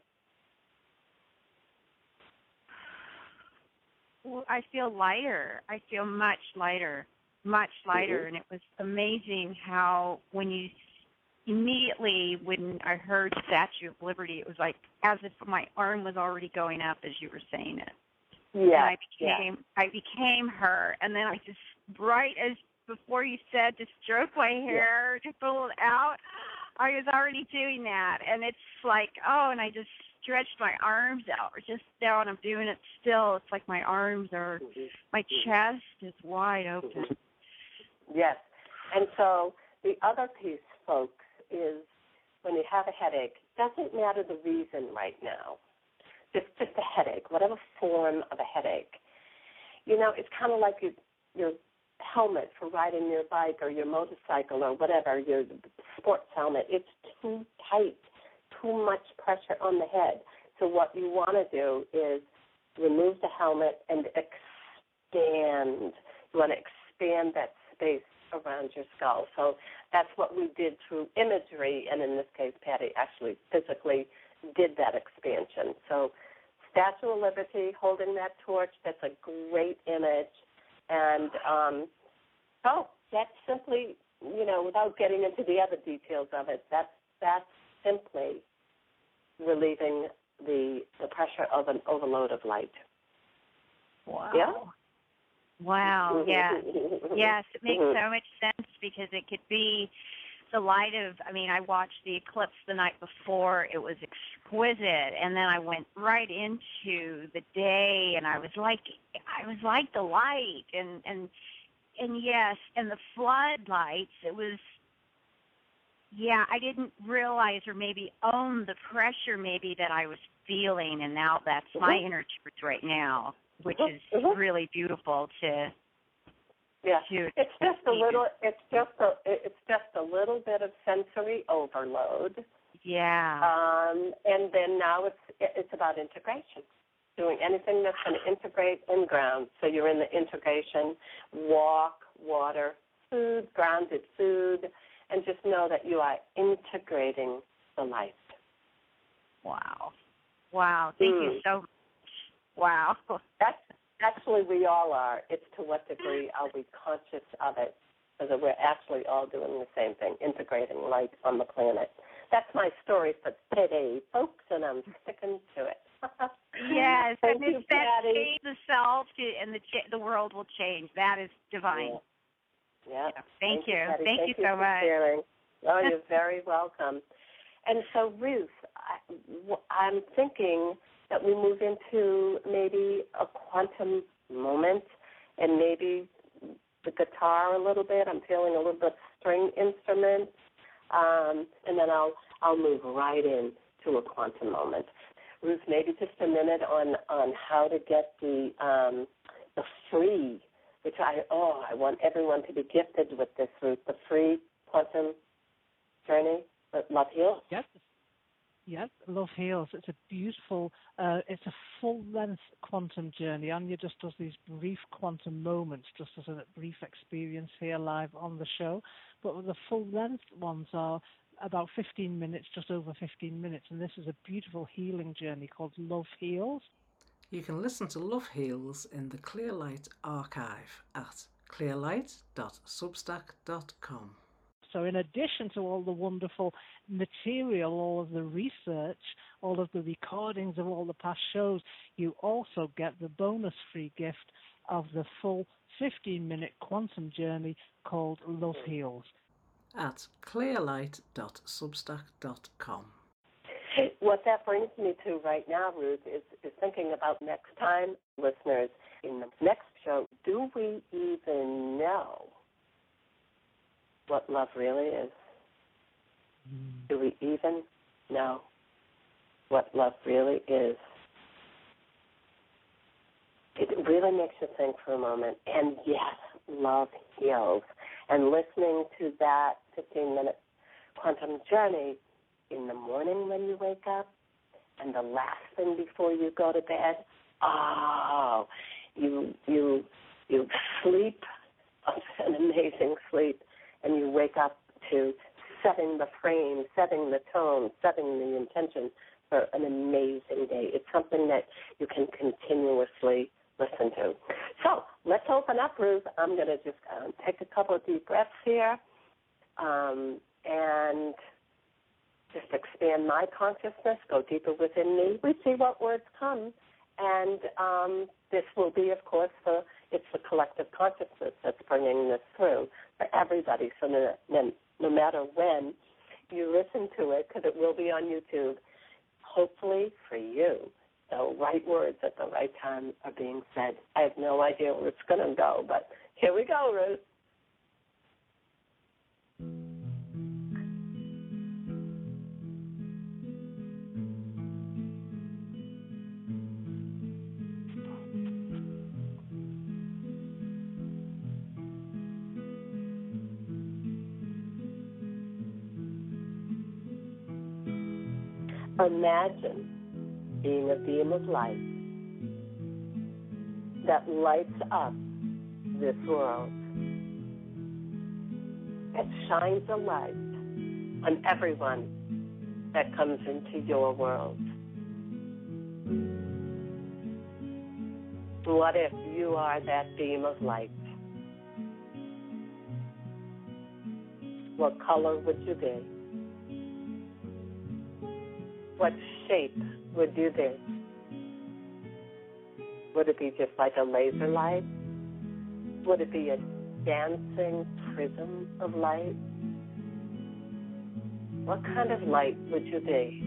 Well, I feel lighter. I feel much lighter, much lighter, mm-hmm. and it was amazing how when you immediately when I heard Statue of Liberty, it was like as if my arm was already going up as you were saying it. Yeah. And I became yeah. I became her, and then I just right as before you said to stroke my hair yeah. to pull it out, I was already doing that, and it's like oh, and I just stretched my arms out, or just down. I'm doing it still. It's like my arms are, mm-hmm. my chest is wide open. Mm-hmm. Yes, and so the other piece, folks, is when you have a headache, doesn't matter the reason right now. Just just a headache, whatever form of a headache. You know, it's kind of like your your helmet for riding your bike or your motorcycle or whatever, your sports helmet. It's too tight, too much pressure on the head. So what you want to do is remove the helmet and expand. You want to expand that space around your skull. So that's what we did through imagery, and in this case, Patty actually physically did that expansion. So Statue of Liberty holding that torch, that's a great image. And um, oh, that's simply, you know, without getting into the other details of it, that's that's simply relieving the the pressure of an overload of light. Wow. Yeah. Wow. Yeah. yes, it makes mm-hmm. so much sense because it could be the light of I mean, I watched the eclipse the night before. It was exquisite and then I went right into the day and I was like I was like the light and and and yes, and the floodlights, it was yeah, I didn't realize or maybe own the pressure maybe that I was feeling and now that's my mm-hmm. inner truth right now which mm-hmm. is mm-hmm. really beautiful to. Yeah, to, it's just a little. It's just a. It's just a little bit of sensory overload. Yeah. Um, and then now it's it's about integration, doing anything that's going to integrate and ground. So you're in the integration, walk, water, food, grounded food, and just know that you are integrating the life. Wow. Wow. Thank mm. you so Wow. That's actually we all are. It's to what degree are we conscious of it? So we're actually all doing the same thing, integrating light on the planet. That's my story for today, folks, and I'm sticking to it. yes, Thank and you, that change the self and the the world will change. That is divine. Yeah. Yeah. yeah. Thank, Thank, you. Patty. Thank, Thank you so much. Sharing. Oh, you're very welcome. And so, Ruth, I, I'm thinking that we move into maybe a quantum moment and maybe the guitar a little bit. I'm feeling a little bit string instruments, um, and then I'll I'll move right in to a quantum moment. Ruth, maybe just a minute on on how to get the um, the free, which I oh I want everyone to be gifted with this Ruth, the free quantum journey that Love Heals. Yes, yeah, Love Heals. It's a beautiful, uh, it's a full length quantum journey. Anya just does these brief quantum moments, just as a brief experience here live on the show. But the full length ones are about 15 minutes, just over 15 minutes. And this is a beautiful healing journey called Love Heals. You can listen to Love Heals in the Clearlight archive at clearlight.substack.com. So, in addition to all the wonderful material, all of the research, all of the recordings of all the past shows, you also get the bonus free gift of the full 15 minute quantum journey called Love Heals. At clearlight.substack.com. what that brings me to right now, Ruth, is, is thinking about next time, listeners, in the next show, do we even know what love really is? Mm. Do we even know what love really is? It really makes you think for a moment. And yes, love heals. And listening to that 15 minute quantum journey in the morning when you wake up and the last thing before you go to bed, oh, you you you sleep an amazing sleep and you wake up to setting the frame, setting the tone, setting the intention for an amazing day. It's something that you can continuously listen to. So let's open up, Ruth. I'm going to just um, take a couple of deep breaths here um, and just expand my consciousness, go deeper within me. We see what words come. And um, this will be, of course, the it's the collective consciousness that's bringing this through for everybody. So no, no, no matter when you listen to it, because it will be on YouTube, hopefully for you, the right words at the right time are being said. I have no idea where it's going to go, but here we go, Ruth. Imagine being a beam of light that lights up this world. that shines a light on everyone that comes into your world. What if you are that beam of light? What color would you be? What shape would do this? Would it be just like a laser light? Would it be a dancing prism of light? What kind of light would you be?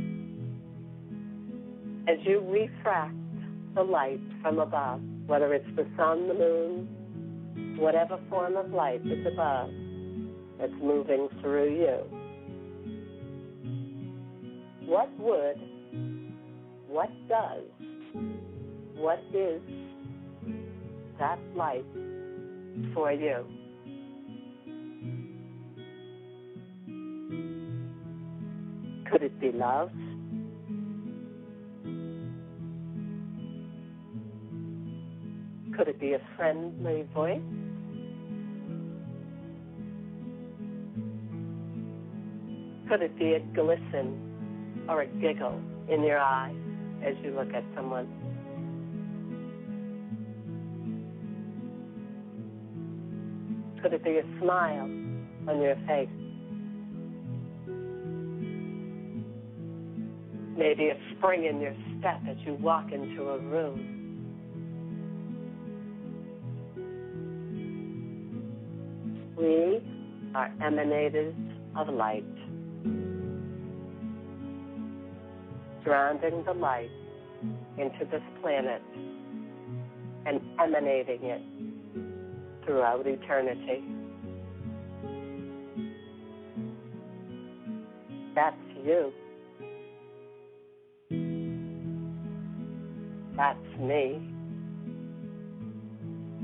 As you refract the light from above, whether it's the sun, the moon, whatever form of light is above that's moving through you what would, what does, what is that life for you? Could it be love? Could it be a friendly voice? Could it be a glisten or a giggle in your eyes as you look at someone. Could it be a smile on your face? Maybe a spring in your step as you walk into a room. We are emanators of light. Grounding the light into this planet and emanating it throughout eternity. That's you. That's me.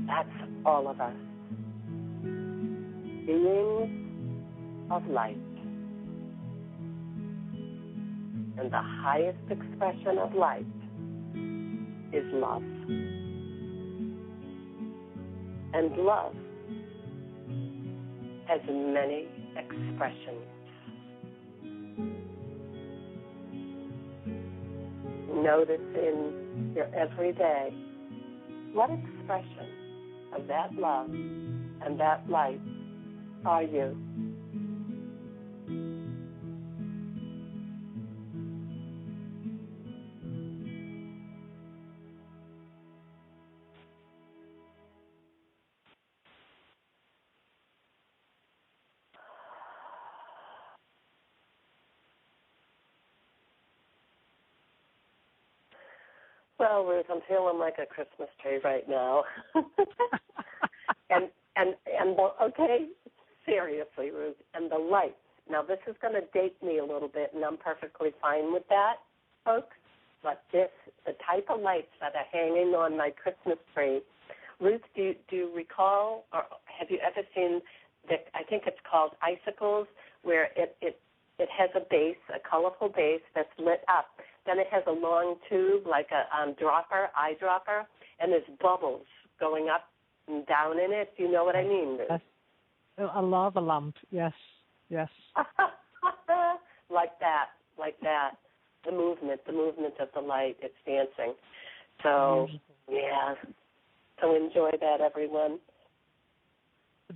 That's all of us. Beings of light. And the highest expression of light is love. And love has many expressions. Notice in your everyday what expression of that love and that light are you? Ruth, I'm feeling like a Christmas tree right now. and and and okay, seriously, Ruth, and the lights. Now this is going to date me a little bit, and I'm perfectly fine with that, folks. But this, the type of lights that are hanging on my Christmas tree. Ruth, do you, do you recall, or have you ever seen the? I think it's called icicles, where it it it has a base, a colorful base that's lit up then it has a long tube, like a um, dropper, eyedropper, and there's bubbles going up and down in it. Do you know what I mean? Yes. A lava lamp, yes, yes. like that, like that. The movement, the movement of the light, it's dancing. So, yeah. So enjoy that, everyone.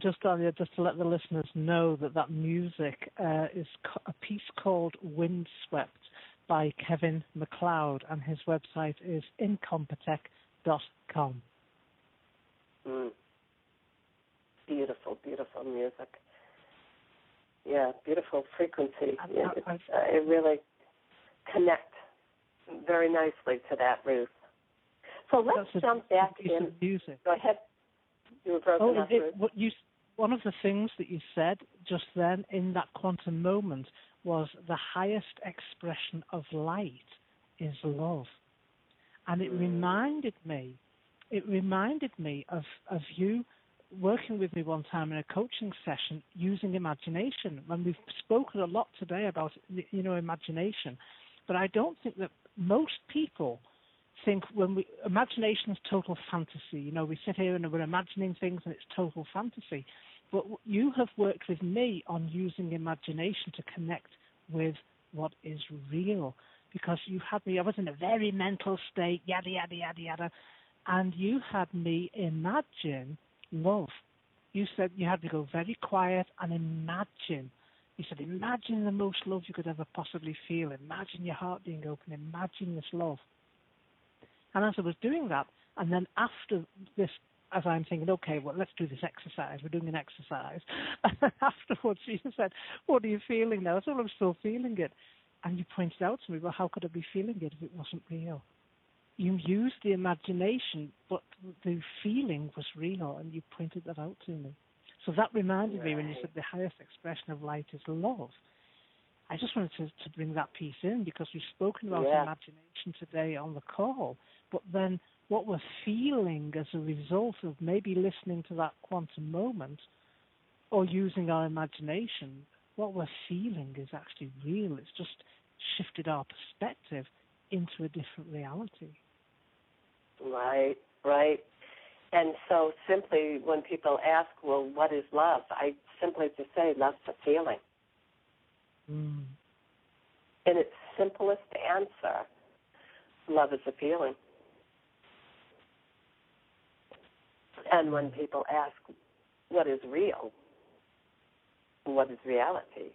Just uh, just to let the listeners know that that music uh, is a piece called "Windswept." By Kevin MacLeod, and his website is incompetech.com. Mm. Beautiful, beautiful music. Yeah, beautiful frequency. I, yeah, I, I, it really connect very nicely to that, Ruth. So let's jump back in. Music. Go ahead. You were broken oh, up, it, what you, one of the things that you said just then in that quantum moment was the highest expression of light is love. And it mm. reminded me, it reminded me of, of you working with me one time in a coaching session using imagination. And we've spoken a lot today about, you know, imagination. But I don't think that most people think when we imagination is total fantasy. You know, we sit here and we're imagining things and it's total fantasy. But you have worked with me on using imagination to connect with what is real. Because you had me, I was in a very mental state, yada, yada, yada, yada. And you had me imagine love. You said you had to go very quiet and imagine. You said, imagine the most love you could ever possibly feel. Imagine your heart being open. Imagine this love. And as I was doing that, and then after this as I'm thinking, okay, well, let's do this exercise. We're doing an exercise. And afterwards, you said, what are you feeling now? I said, well, I'm still feeling it. And you pointed out to me, well, how could I be feeling it if it wasn't real? You used the imagination, but the feeling was real, and you pointed that out to me. So that reminded right. me when you said the highest expression of light is love. I just wanted to, to bring that piece in because we've spoken about yeah. imagination today on the call, but then what we're feeling as a result of maybe listening to that quantum moment or using our imagination, what we're feeling is actually real. It's just shifted our perspective into a different reality. Right, right. And so simply when people ask, well, what is love? I simply just say, love's a feeling. Mm. In its simplest answer, love is a feeling. And when people ask, what is real? What is reality?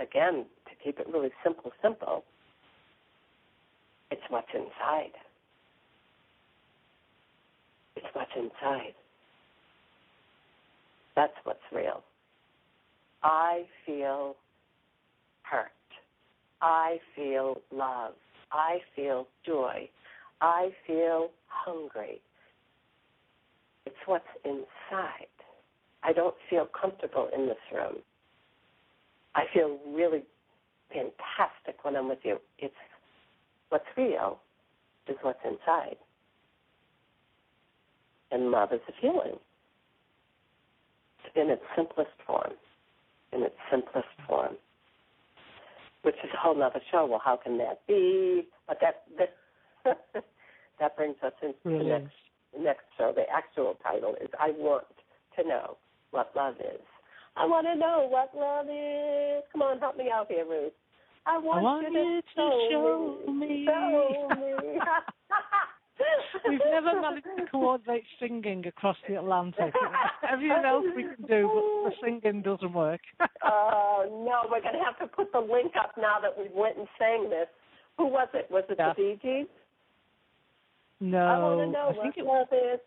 Again, to keep it really simple, simple, it's what's inside. It's what's inside. That's what's real. I feel hurt. I feel love. I feel joy. I feel hungry. It's what's inside. I don't feel comfortable in this room. I feel really fantastic when I'm with you. It's what's real is what's inside. And love is a feeling in its simplest form. In its simplest form. Which is a whole other show. Well, how can that be? But that that, that brings us into the next next show, the actual title is I Want to Know What Love Is. I want to know what love is. Come on, help me out here, Ruth. I want, I want you, to, to show, me. Show me. We've never managed to coordinate singing across the Atlantic. Everything else we can do, but the singing doesn't work. Oh, uh, no, we're going to have to put the link up now that we went and sang this. Who was it? Was it yeah. the Bee Gees? No, I want to know I think what it, love is.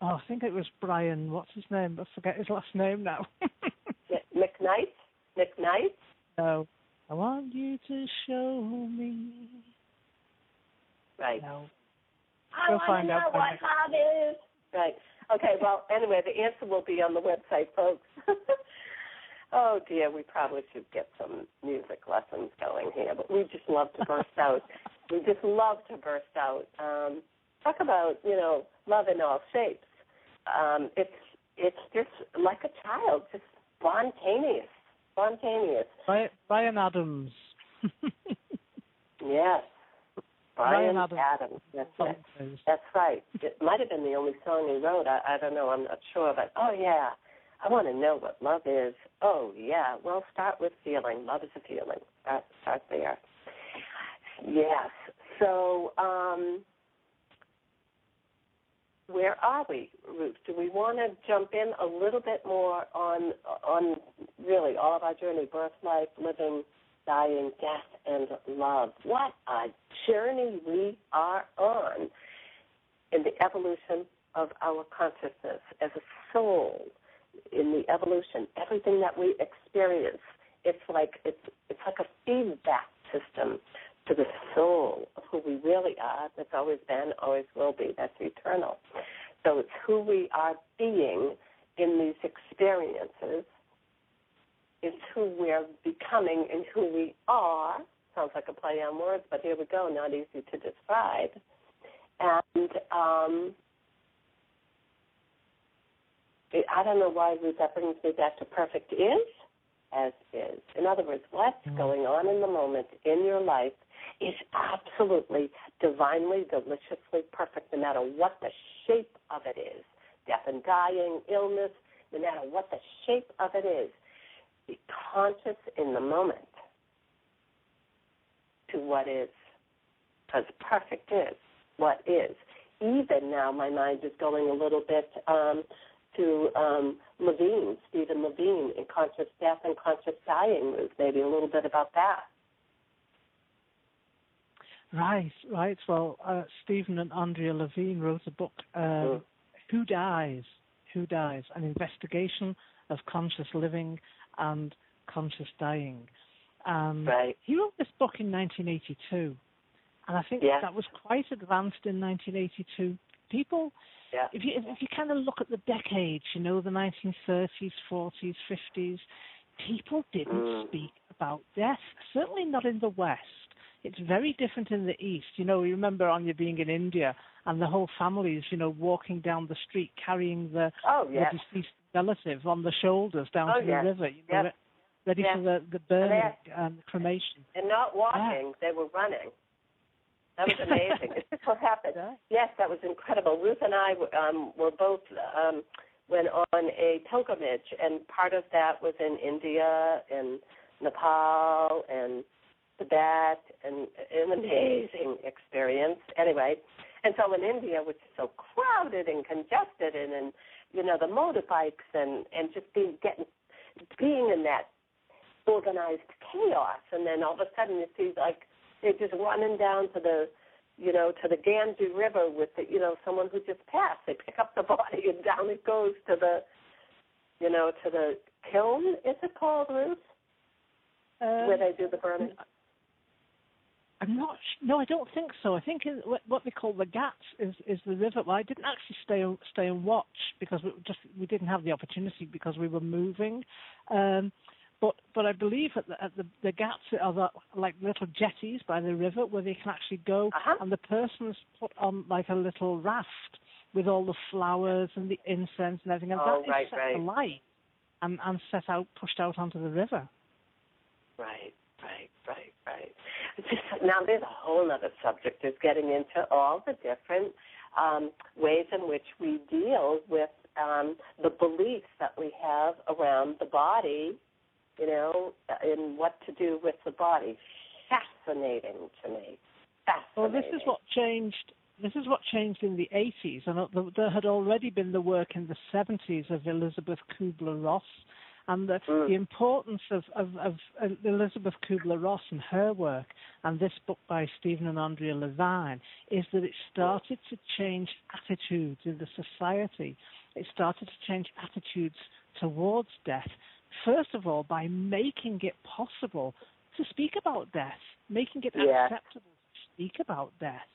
Oh, I think it was Brian. What's his name? I forget his last name now. McKnight. McKnight. No, I want you to show me. Right. No. I We'll want find to out know what next- love is. Right. Okay. Well, anyway, the answer will be on the website, folks. oh dear, we probably should get some music lessons going here, but we just love to burst out. We just love to burst out. Um, talk about you know love in all shapes. Um, it's it's just like a child, just spontaneous, spontaneous. Brian, Bryan Adams. Yes. Brian Bryan Adams. Adams. That's it. That's right. It might have been the only song he wrote. I, I don't know. I'm not sure. But oh yeah, I want to know what love is. Oh yeah. Well, start with feeling. Love is a feeling. Start start there. Yes. So um, where are we, Ruth? Do we want to jump in a little bit more on on really all of our journey, birth, life, living, dying, death, and love? What a journey we are on in the evolution of our consciousness as a soul. In the evolution, everything that we experience, it's like it's it's like a feedback system to the soul of who we really are. That's always been, always will be. That's eternal. So it's who we are being in these experiences. It's who we're becoming and who we are. Sounds like a play on words, but here we go. Not easy to describe. And um, it, I don't know why Ruth, that brings me back to perfect is as is. In other words, what's going on in the moment in your life is absolutely divinely, deliciously perfect, no matter what the shape of it is. Death and dying, illness, no matter what the shape of it is. Be conscious in the moment to what is. Because perfect is what is. Even now, my mind is going a little bit um, to um, Levine, Stephen Levine, in Conscious Death and Conscious Dying. Maybe a little bit about that. Right, right. Well, uh, Stephen and Ondrea Levine wrote a book, um, Mm. Who Dies? Who Dies? An investigation of conscious living and conscious dying. Um, Right. He wrote this book in 1982, and I think Yeah. that was quite advanced in 1982. People, Yeah. if you if you kind of look at the decades, you know, the 1930s, 40s, 50s, people didn't Mm. speak about death. Certainly not in the West. It's very different in the East. You know, you remember Anya being in India and the whole families, you know, walking down the street carrying the, Oh, yes. the deceased relative on the shoulders down Oh, to yes. the river, you know, Yes. ready for the, the burning Yes. and cremation. And not walking, they were running. That was amazing. it's just what happened. Yeah. Yes, that was incredible. Ruth and I um, were both um, went on a pilgrimage, and part of that was in India and Nepal and Tibet, and an amazing experience. Anyway, and so in India, which is so crowded and congested, and, and you know the motorbikes and and just being getting being in that organized chaos, and then all of a sudden you see like they're just running down to the you know, to the Ganges River with the, you know, someone who just passed. They pick up the body and down it goes to the, you know, to the kiln. Is it called Ruth? Um, Where they do the burning. I'm not. sh- No, I don't think so. I think in, what, they call the Ghats is is the river. Well, I didn't actually stay stay and watch because we just we didn't have the opportunity because we were moving. Um, but but I believe at the, at the the Ghats are the, like little jetties by the river where they can actually go, Uh-huh. and the person's put on like a little raft with all the flowers and the incense and everything, and Oh, that is right, set right. alight and and set out pushed out onto the river. Right, right, right, right. Just, now there's a whole other subject is getting into all the different um, ways in which we deal with um, the beliefs that we have around the body, you know, in what to do with the body. Fascinating to me. Well, this is what changed. This is what changed in the 80s, and uh, there had already been the work in the 70s of Elisabeth Kübler-Ross, and the, Mm. the importance of, of, of uh, Elisabeth Kübler-Ross and her work, and this book by Stephen and Ondrea Levine, is that it started to change attitudes in the society. It started to change attitudes towards death. First of all, by making it possible to speak about death, making it Yeah. acceptable to speak about death.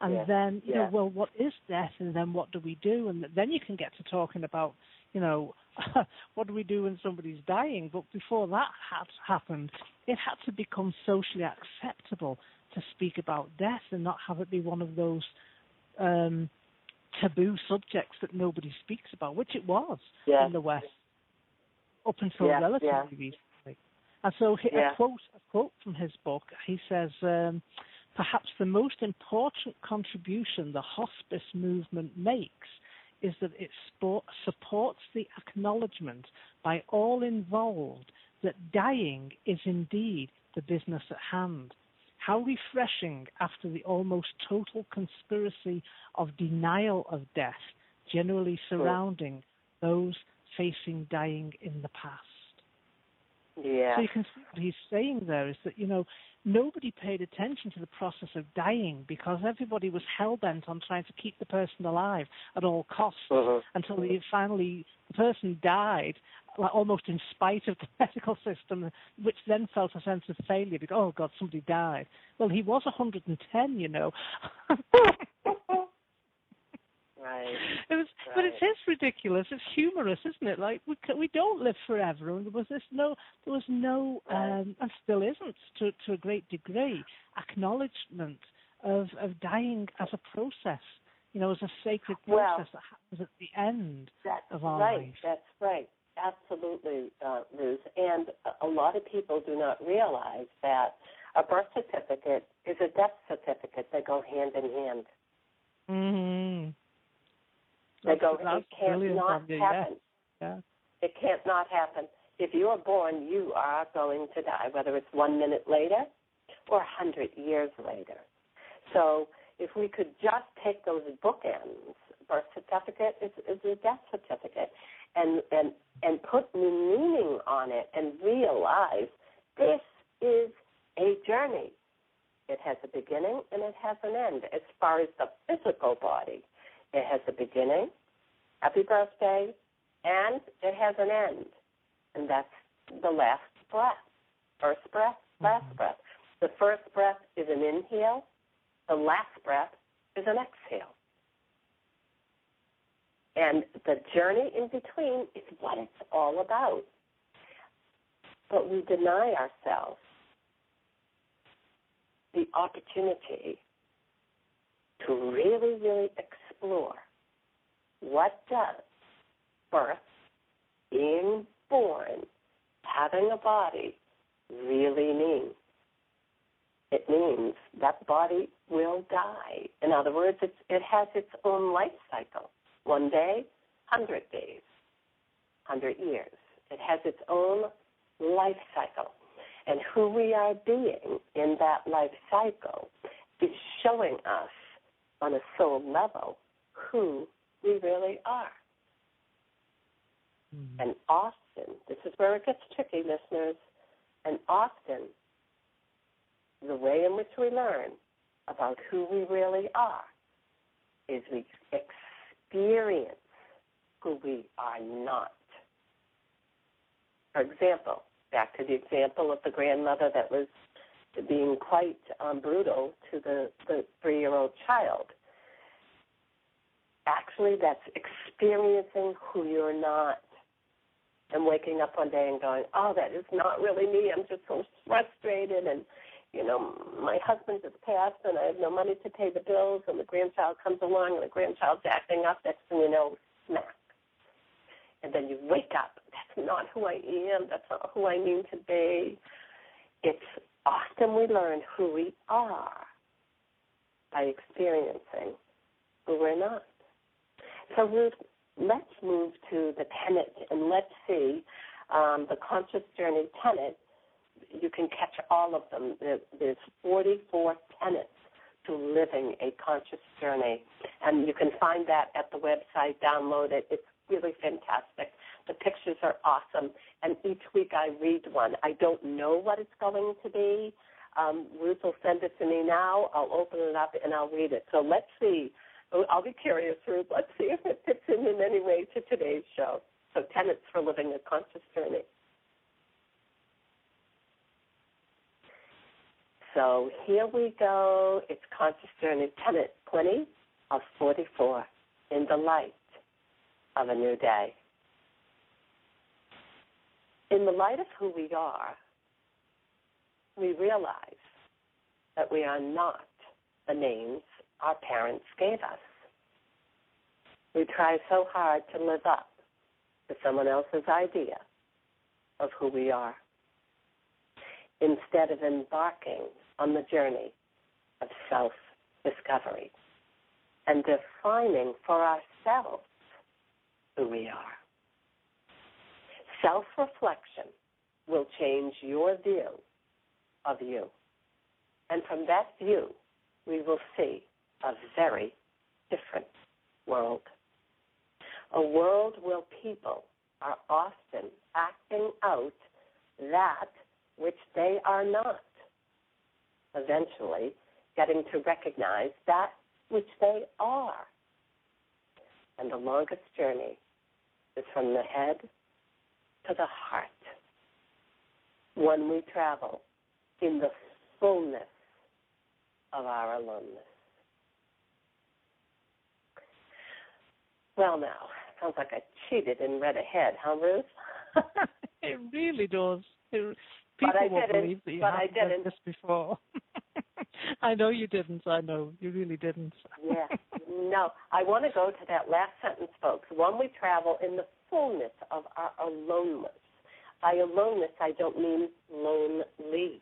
And Yeah. then, you Yeah. know, well, what is death? And then what do we do? And then you can get to talking about, you know, what do we do when somebody's dying? But before that had happened, it had to become socially acceptable to speak about death and not have it be one of those um, taboo subjects that nobody speaks about, which it was Yeah. in the West up until Yeah, relatively yeah. recently. And so he, Yeah. a quote a quote from his book, he says, um, perhaps the most important contribution the hospice movement makes is that it sport, supports the acknowledgement by all involved that dying is indeed the business at hand. How refreshing after the almost total conspiracy of denial of death generally surrounding those facing dying in the past. Yeah. So you can see what he's saying there is that, you know, nobody paid attention to the process of dying because everybody was hell bent on trying to keep the person alive at all costs Mhm. until he finally the person died like almost in spite of the medical system which then felt a sense of failure because oh god somebody died well he was 110 you know Right. it was but it is ridiculous it's humorous isn't it like we we don't live forever and there was this no there was no Right. um and still isn't to to a great degree acknowledgement of of dying as a process you know as a sacred Well- process that happens at the end of our right. life. That's right. Absolutely, uh, Ruth. And a- a lot of people do not realize that a birth certificate is a death certificate. They go hand in hand. Mm-hmm. They go. It can't not happen. Yeah. It can't not happen. If you are born, you are going to die, whether it's one minute later or a hundred years later. So if we could just take those bookends, birth certificate is, is a death certificate, and, and, and put new meaning on it and realize this is a journey. It has a beginning and it has an end. As far as the physical body, it has a beginning, happy birthday, and it has an end. And that's the last breath. First breath, last Mhm. breath. The first breath is an inhale, the last breath is an exhale. And the journey in between is what it's all about. But we deny ourselves the opportunity to really, really explore what does birth, being born, having a body really mean. It means that body will die. In other words, it has its own life cycle. One day, 100 days, 100 years. It has its own life cycle. And who we are being in that life cycle is showing us on a soul level who we really are. Mhm. And often, this is where it gets tricky, listeners, and often the way in which we learn about who we really are is we experience who we are not. For example, back to the example of the grandmother that was being quite um, brutal to the, the three year old child. Actually, that's experiencing who you're not and waking up one day and going, oh, that is not really me. I'm just so frustrated and you know, my husband just passed and I have no money to pay the bills and the grandchild comes along and the grandchild's acting up, next thing you know, smack. And then you wake up. That's not who I am. That's not who I mean to be. It's often we learn who we are by experiencing who we're not. So Ruth, let's move to the tenet and let's see um, the conscious journey tenet you can catch all of them. There- There's 44 tenets to living a conscious journey, and you can find that at the website. Download it. It's really fantastic. The pictures are awesome, and each week I read one. I don't know what it's going to be. Um, Ruth will send it to me now. I'll open it up and I'll read it. So let's see. I'll be curious, Ruth. Let's see if it fits in in any way to today's show. So, tenets for living a conscious journey. So here we go. It's Conscious Journey Tenet 20 of 44 in the light of a new day. In the light of who we are, we realize that we are not the names our parents gave us. We try so hard to live up to someone else's idea of who we are instead of embarking on the journey of self discovery and defining for ourselves who we are. Self reflection will change your view of you. And from that view, we will see a very different world. A world where people are often acting out that which they are not. Eventually, getting to recognize that which they are. And the longest journey is from the head to the heart. When we travel in the fullness of our aloneness. Well, now, sounds like I cheated and read ahead, huh, Ruth? it really does. It, people but I won't didn't, believe that you but I didn't. this before. I know you didn't. I know you really didn't. yeah. No, I want to go to that last sentence, folks. When we travel in the fullness of our aloneness. By aloneness, I don't mean lonely.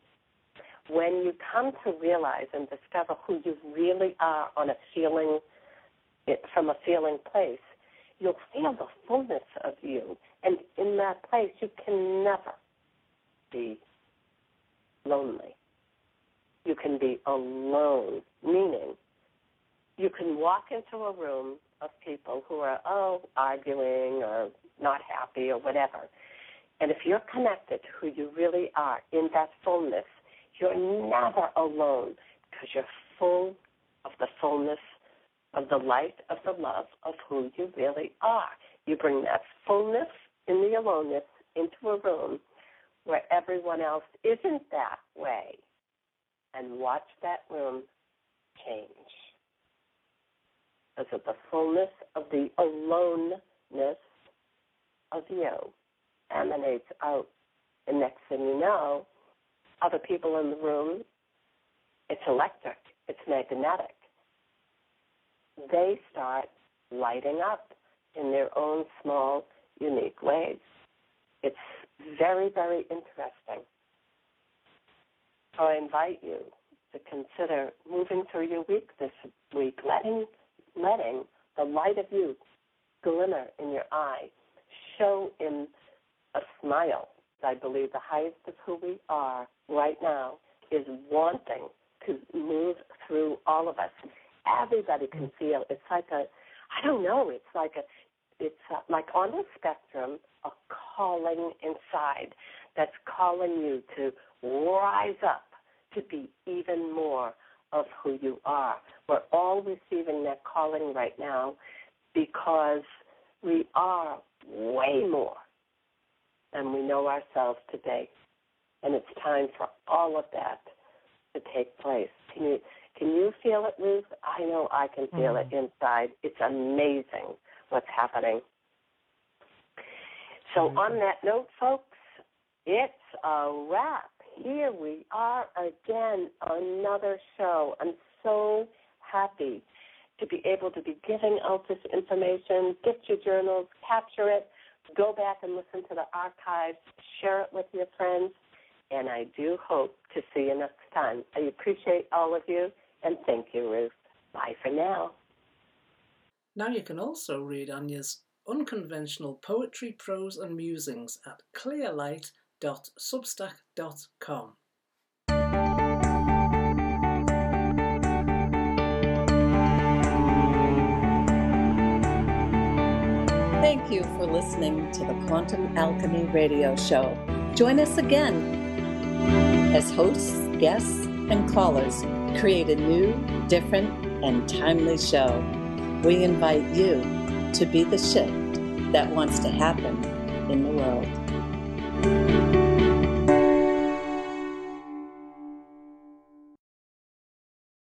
When you come to realize and discover who you really are on a feeling, from a feeling place, you'll feel the fullness of you. And in that place, you can never be lonely. You can be alone, meaning you can walk into a room of people who are, oh, arguing or not happy or whatever. And if you're connected to who you really are in that fullness, you're never alone because you're full of the fullness of the light of the love of who you really are. You bring that fullness in the aloneness into a room where everyone else isn't that way and watch that room change. Because of the fullness of the aloneness of you emanates out. And next thing you know, other people in the room, it's electric, it's magnetic. They start lighting up in their own small, unique ways. It's very, very interesting. So I invite you to consider moving through your week this week, letting letting the light of you glimmer in your eye, show in a smile. I believe the highest of who we are right now is wanting to move through all of us. Everybody can feel it's like a, I don't know, it's like a, it's a, like on the spectrum, a calling inside that's calling you to rise up to be even more of who you are. We're all receiving that calling right now because we are way more than we know ourselves today. And it's time for all of that to take place. Can you can you feel it, Ruth? I know I can feel mm-hmm. it inside. It's amazing what's happening. So mm-hmm. on that note, folks, it's a wrap here we are again, another show. I'm so happy to be able to be giving out this information. Get your journals, capture it, go back and listen to the archives, share it with your friends, and I do hope to see you next time. I appreciate all of you, and thank you, Ruth. Bye for now. Now you can also read Anya's unconventional poetry, prose, and musings at clearlight.com www.substack.com. Thank you for listening to the Quantum Alchemy Radio Show. Join us again as hosts, guests, and callers create a new, different, and timely show. We invite you to be the shift that wants to happen in the world.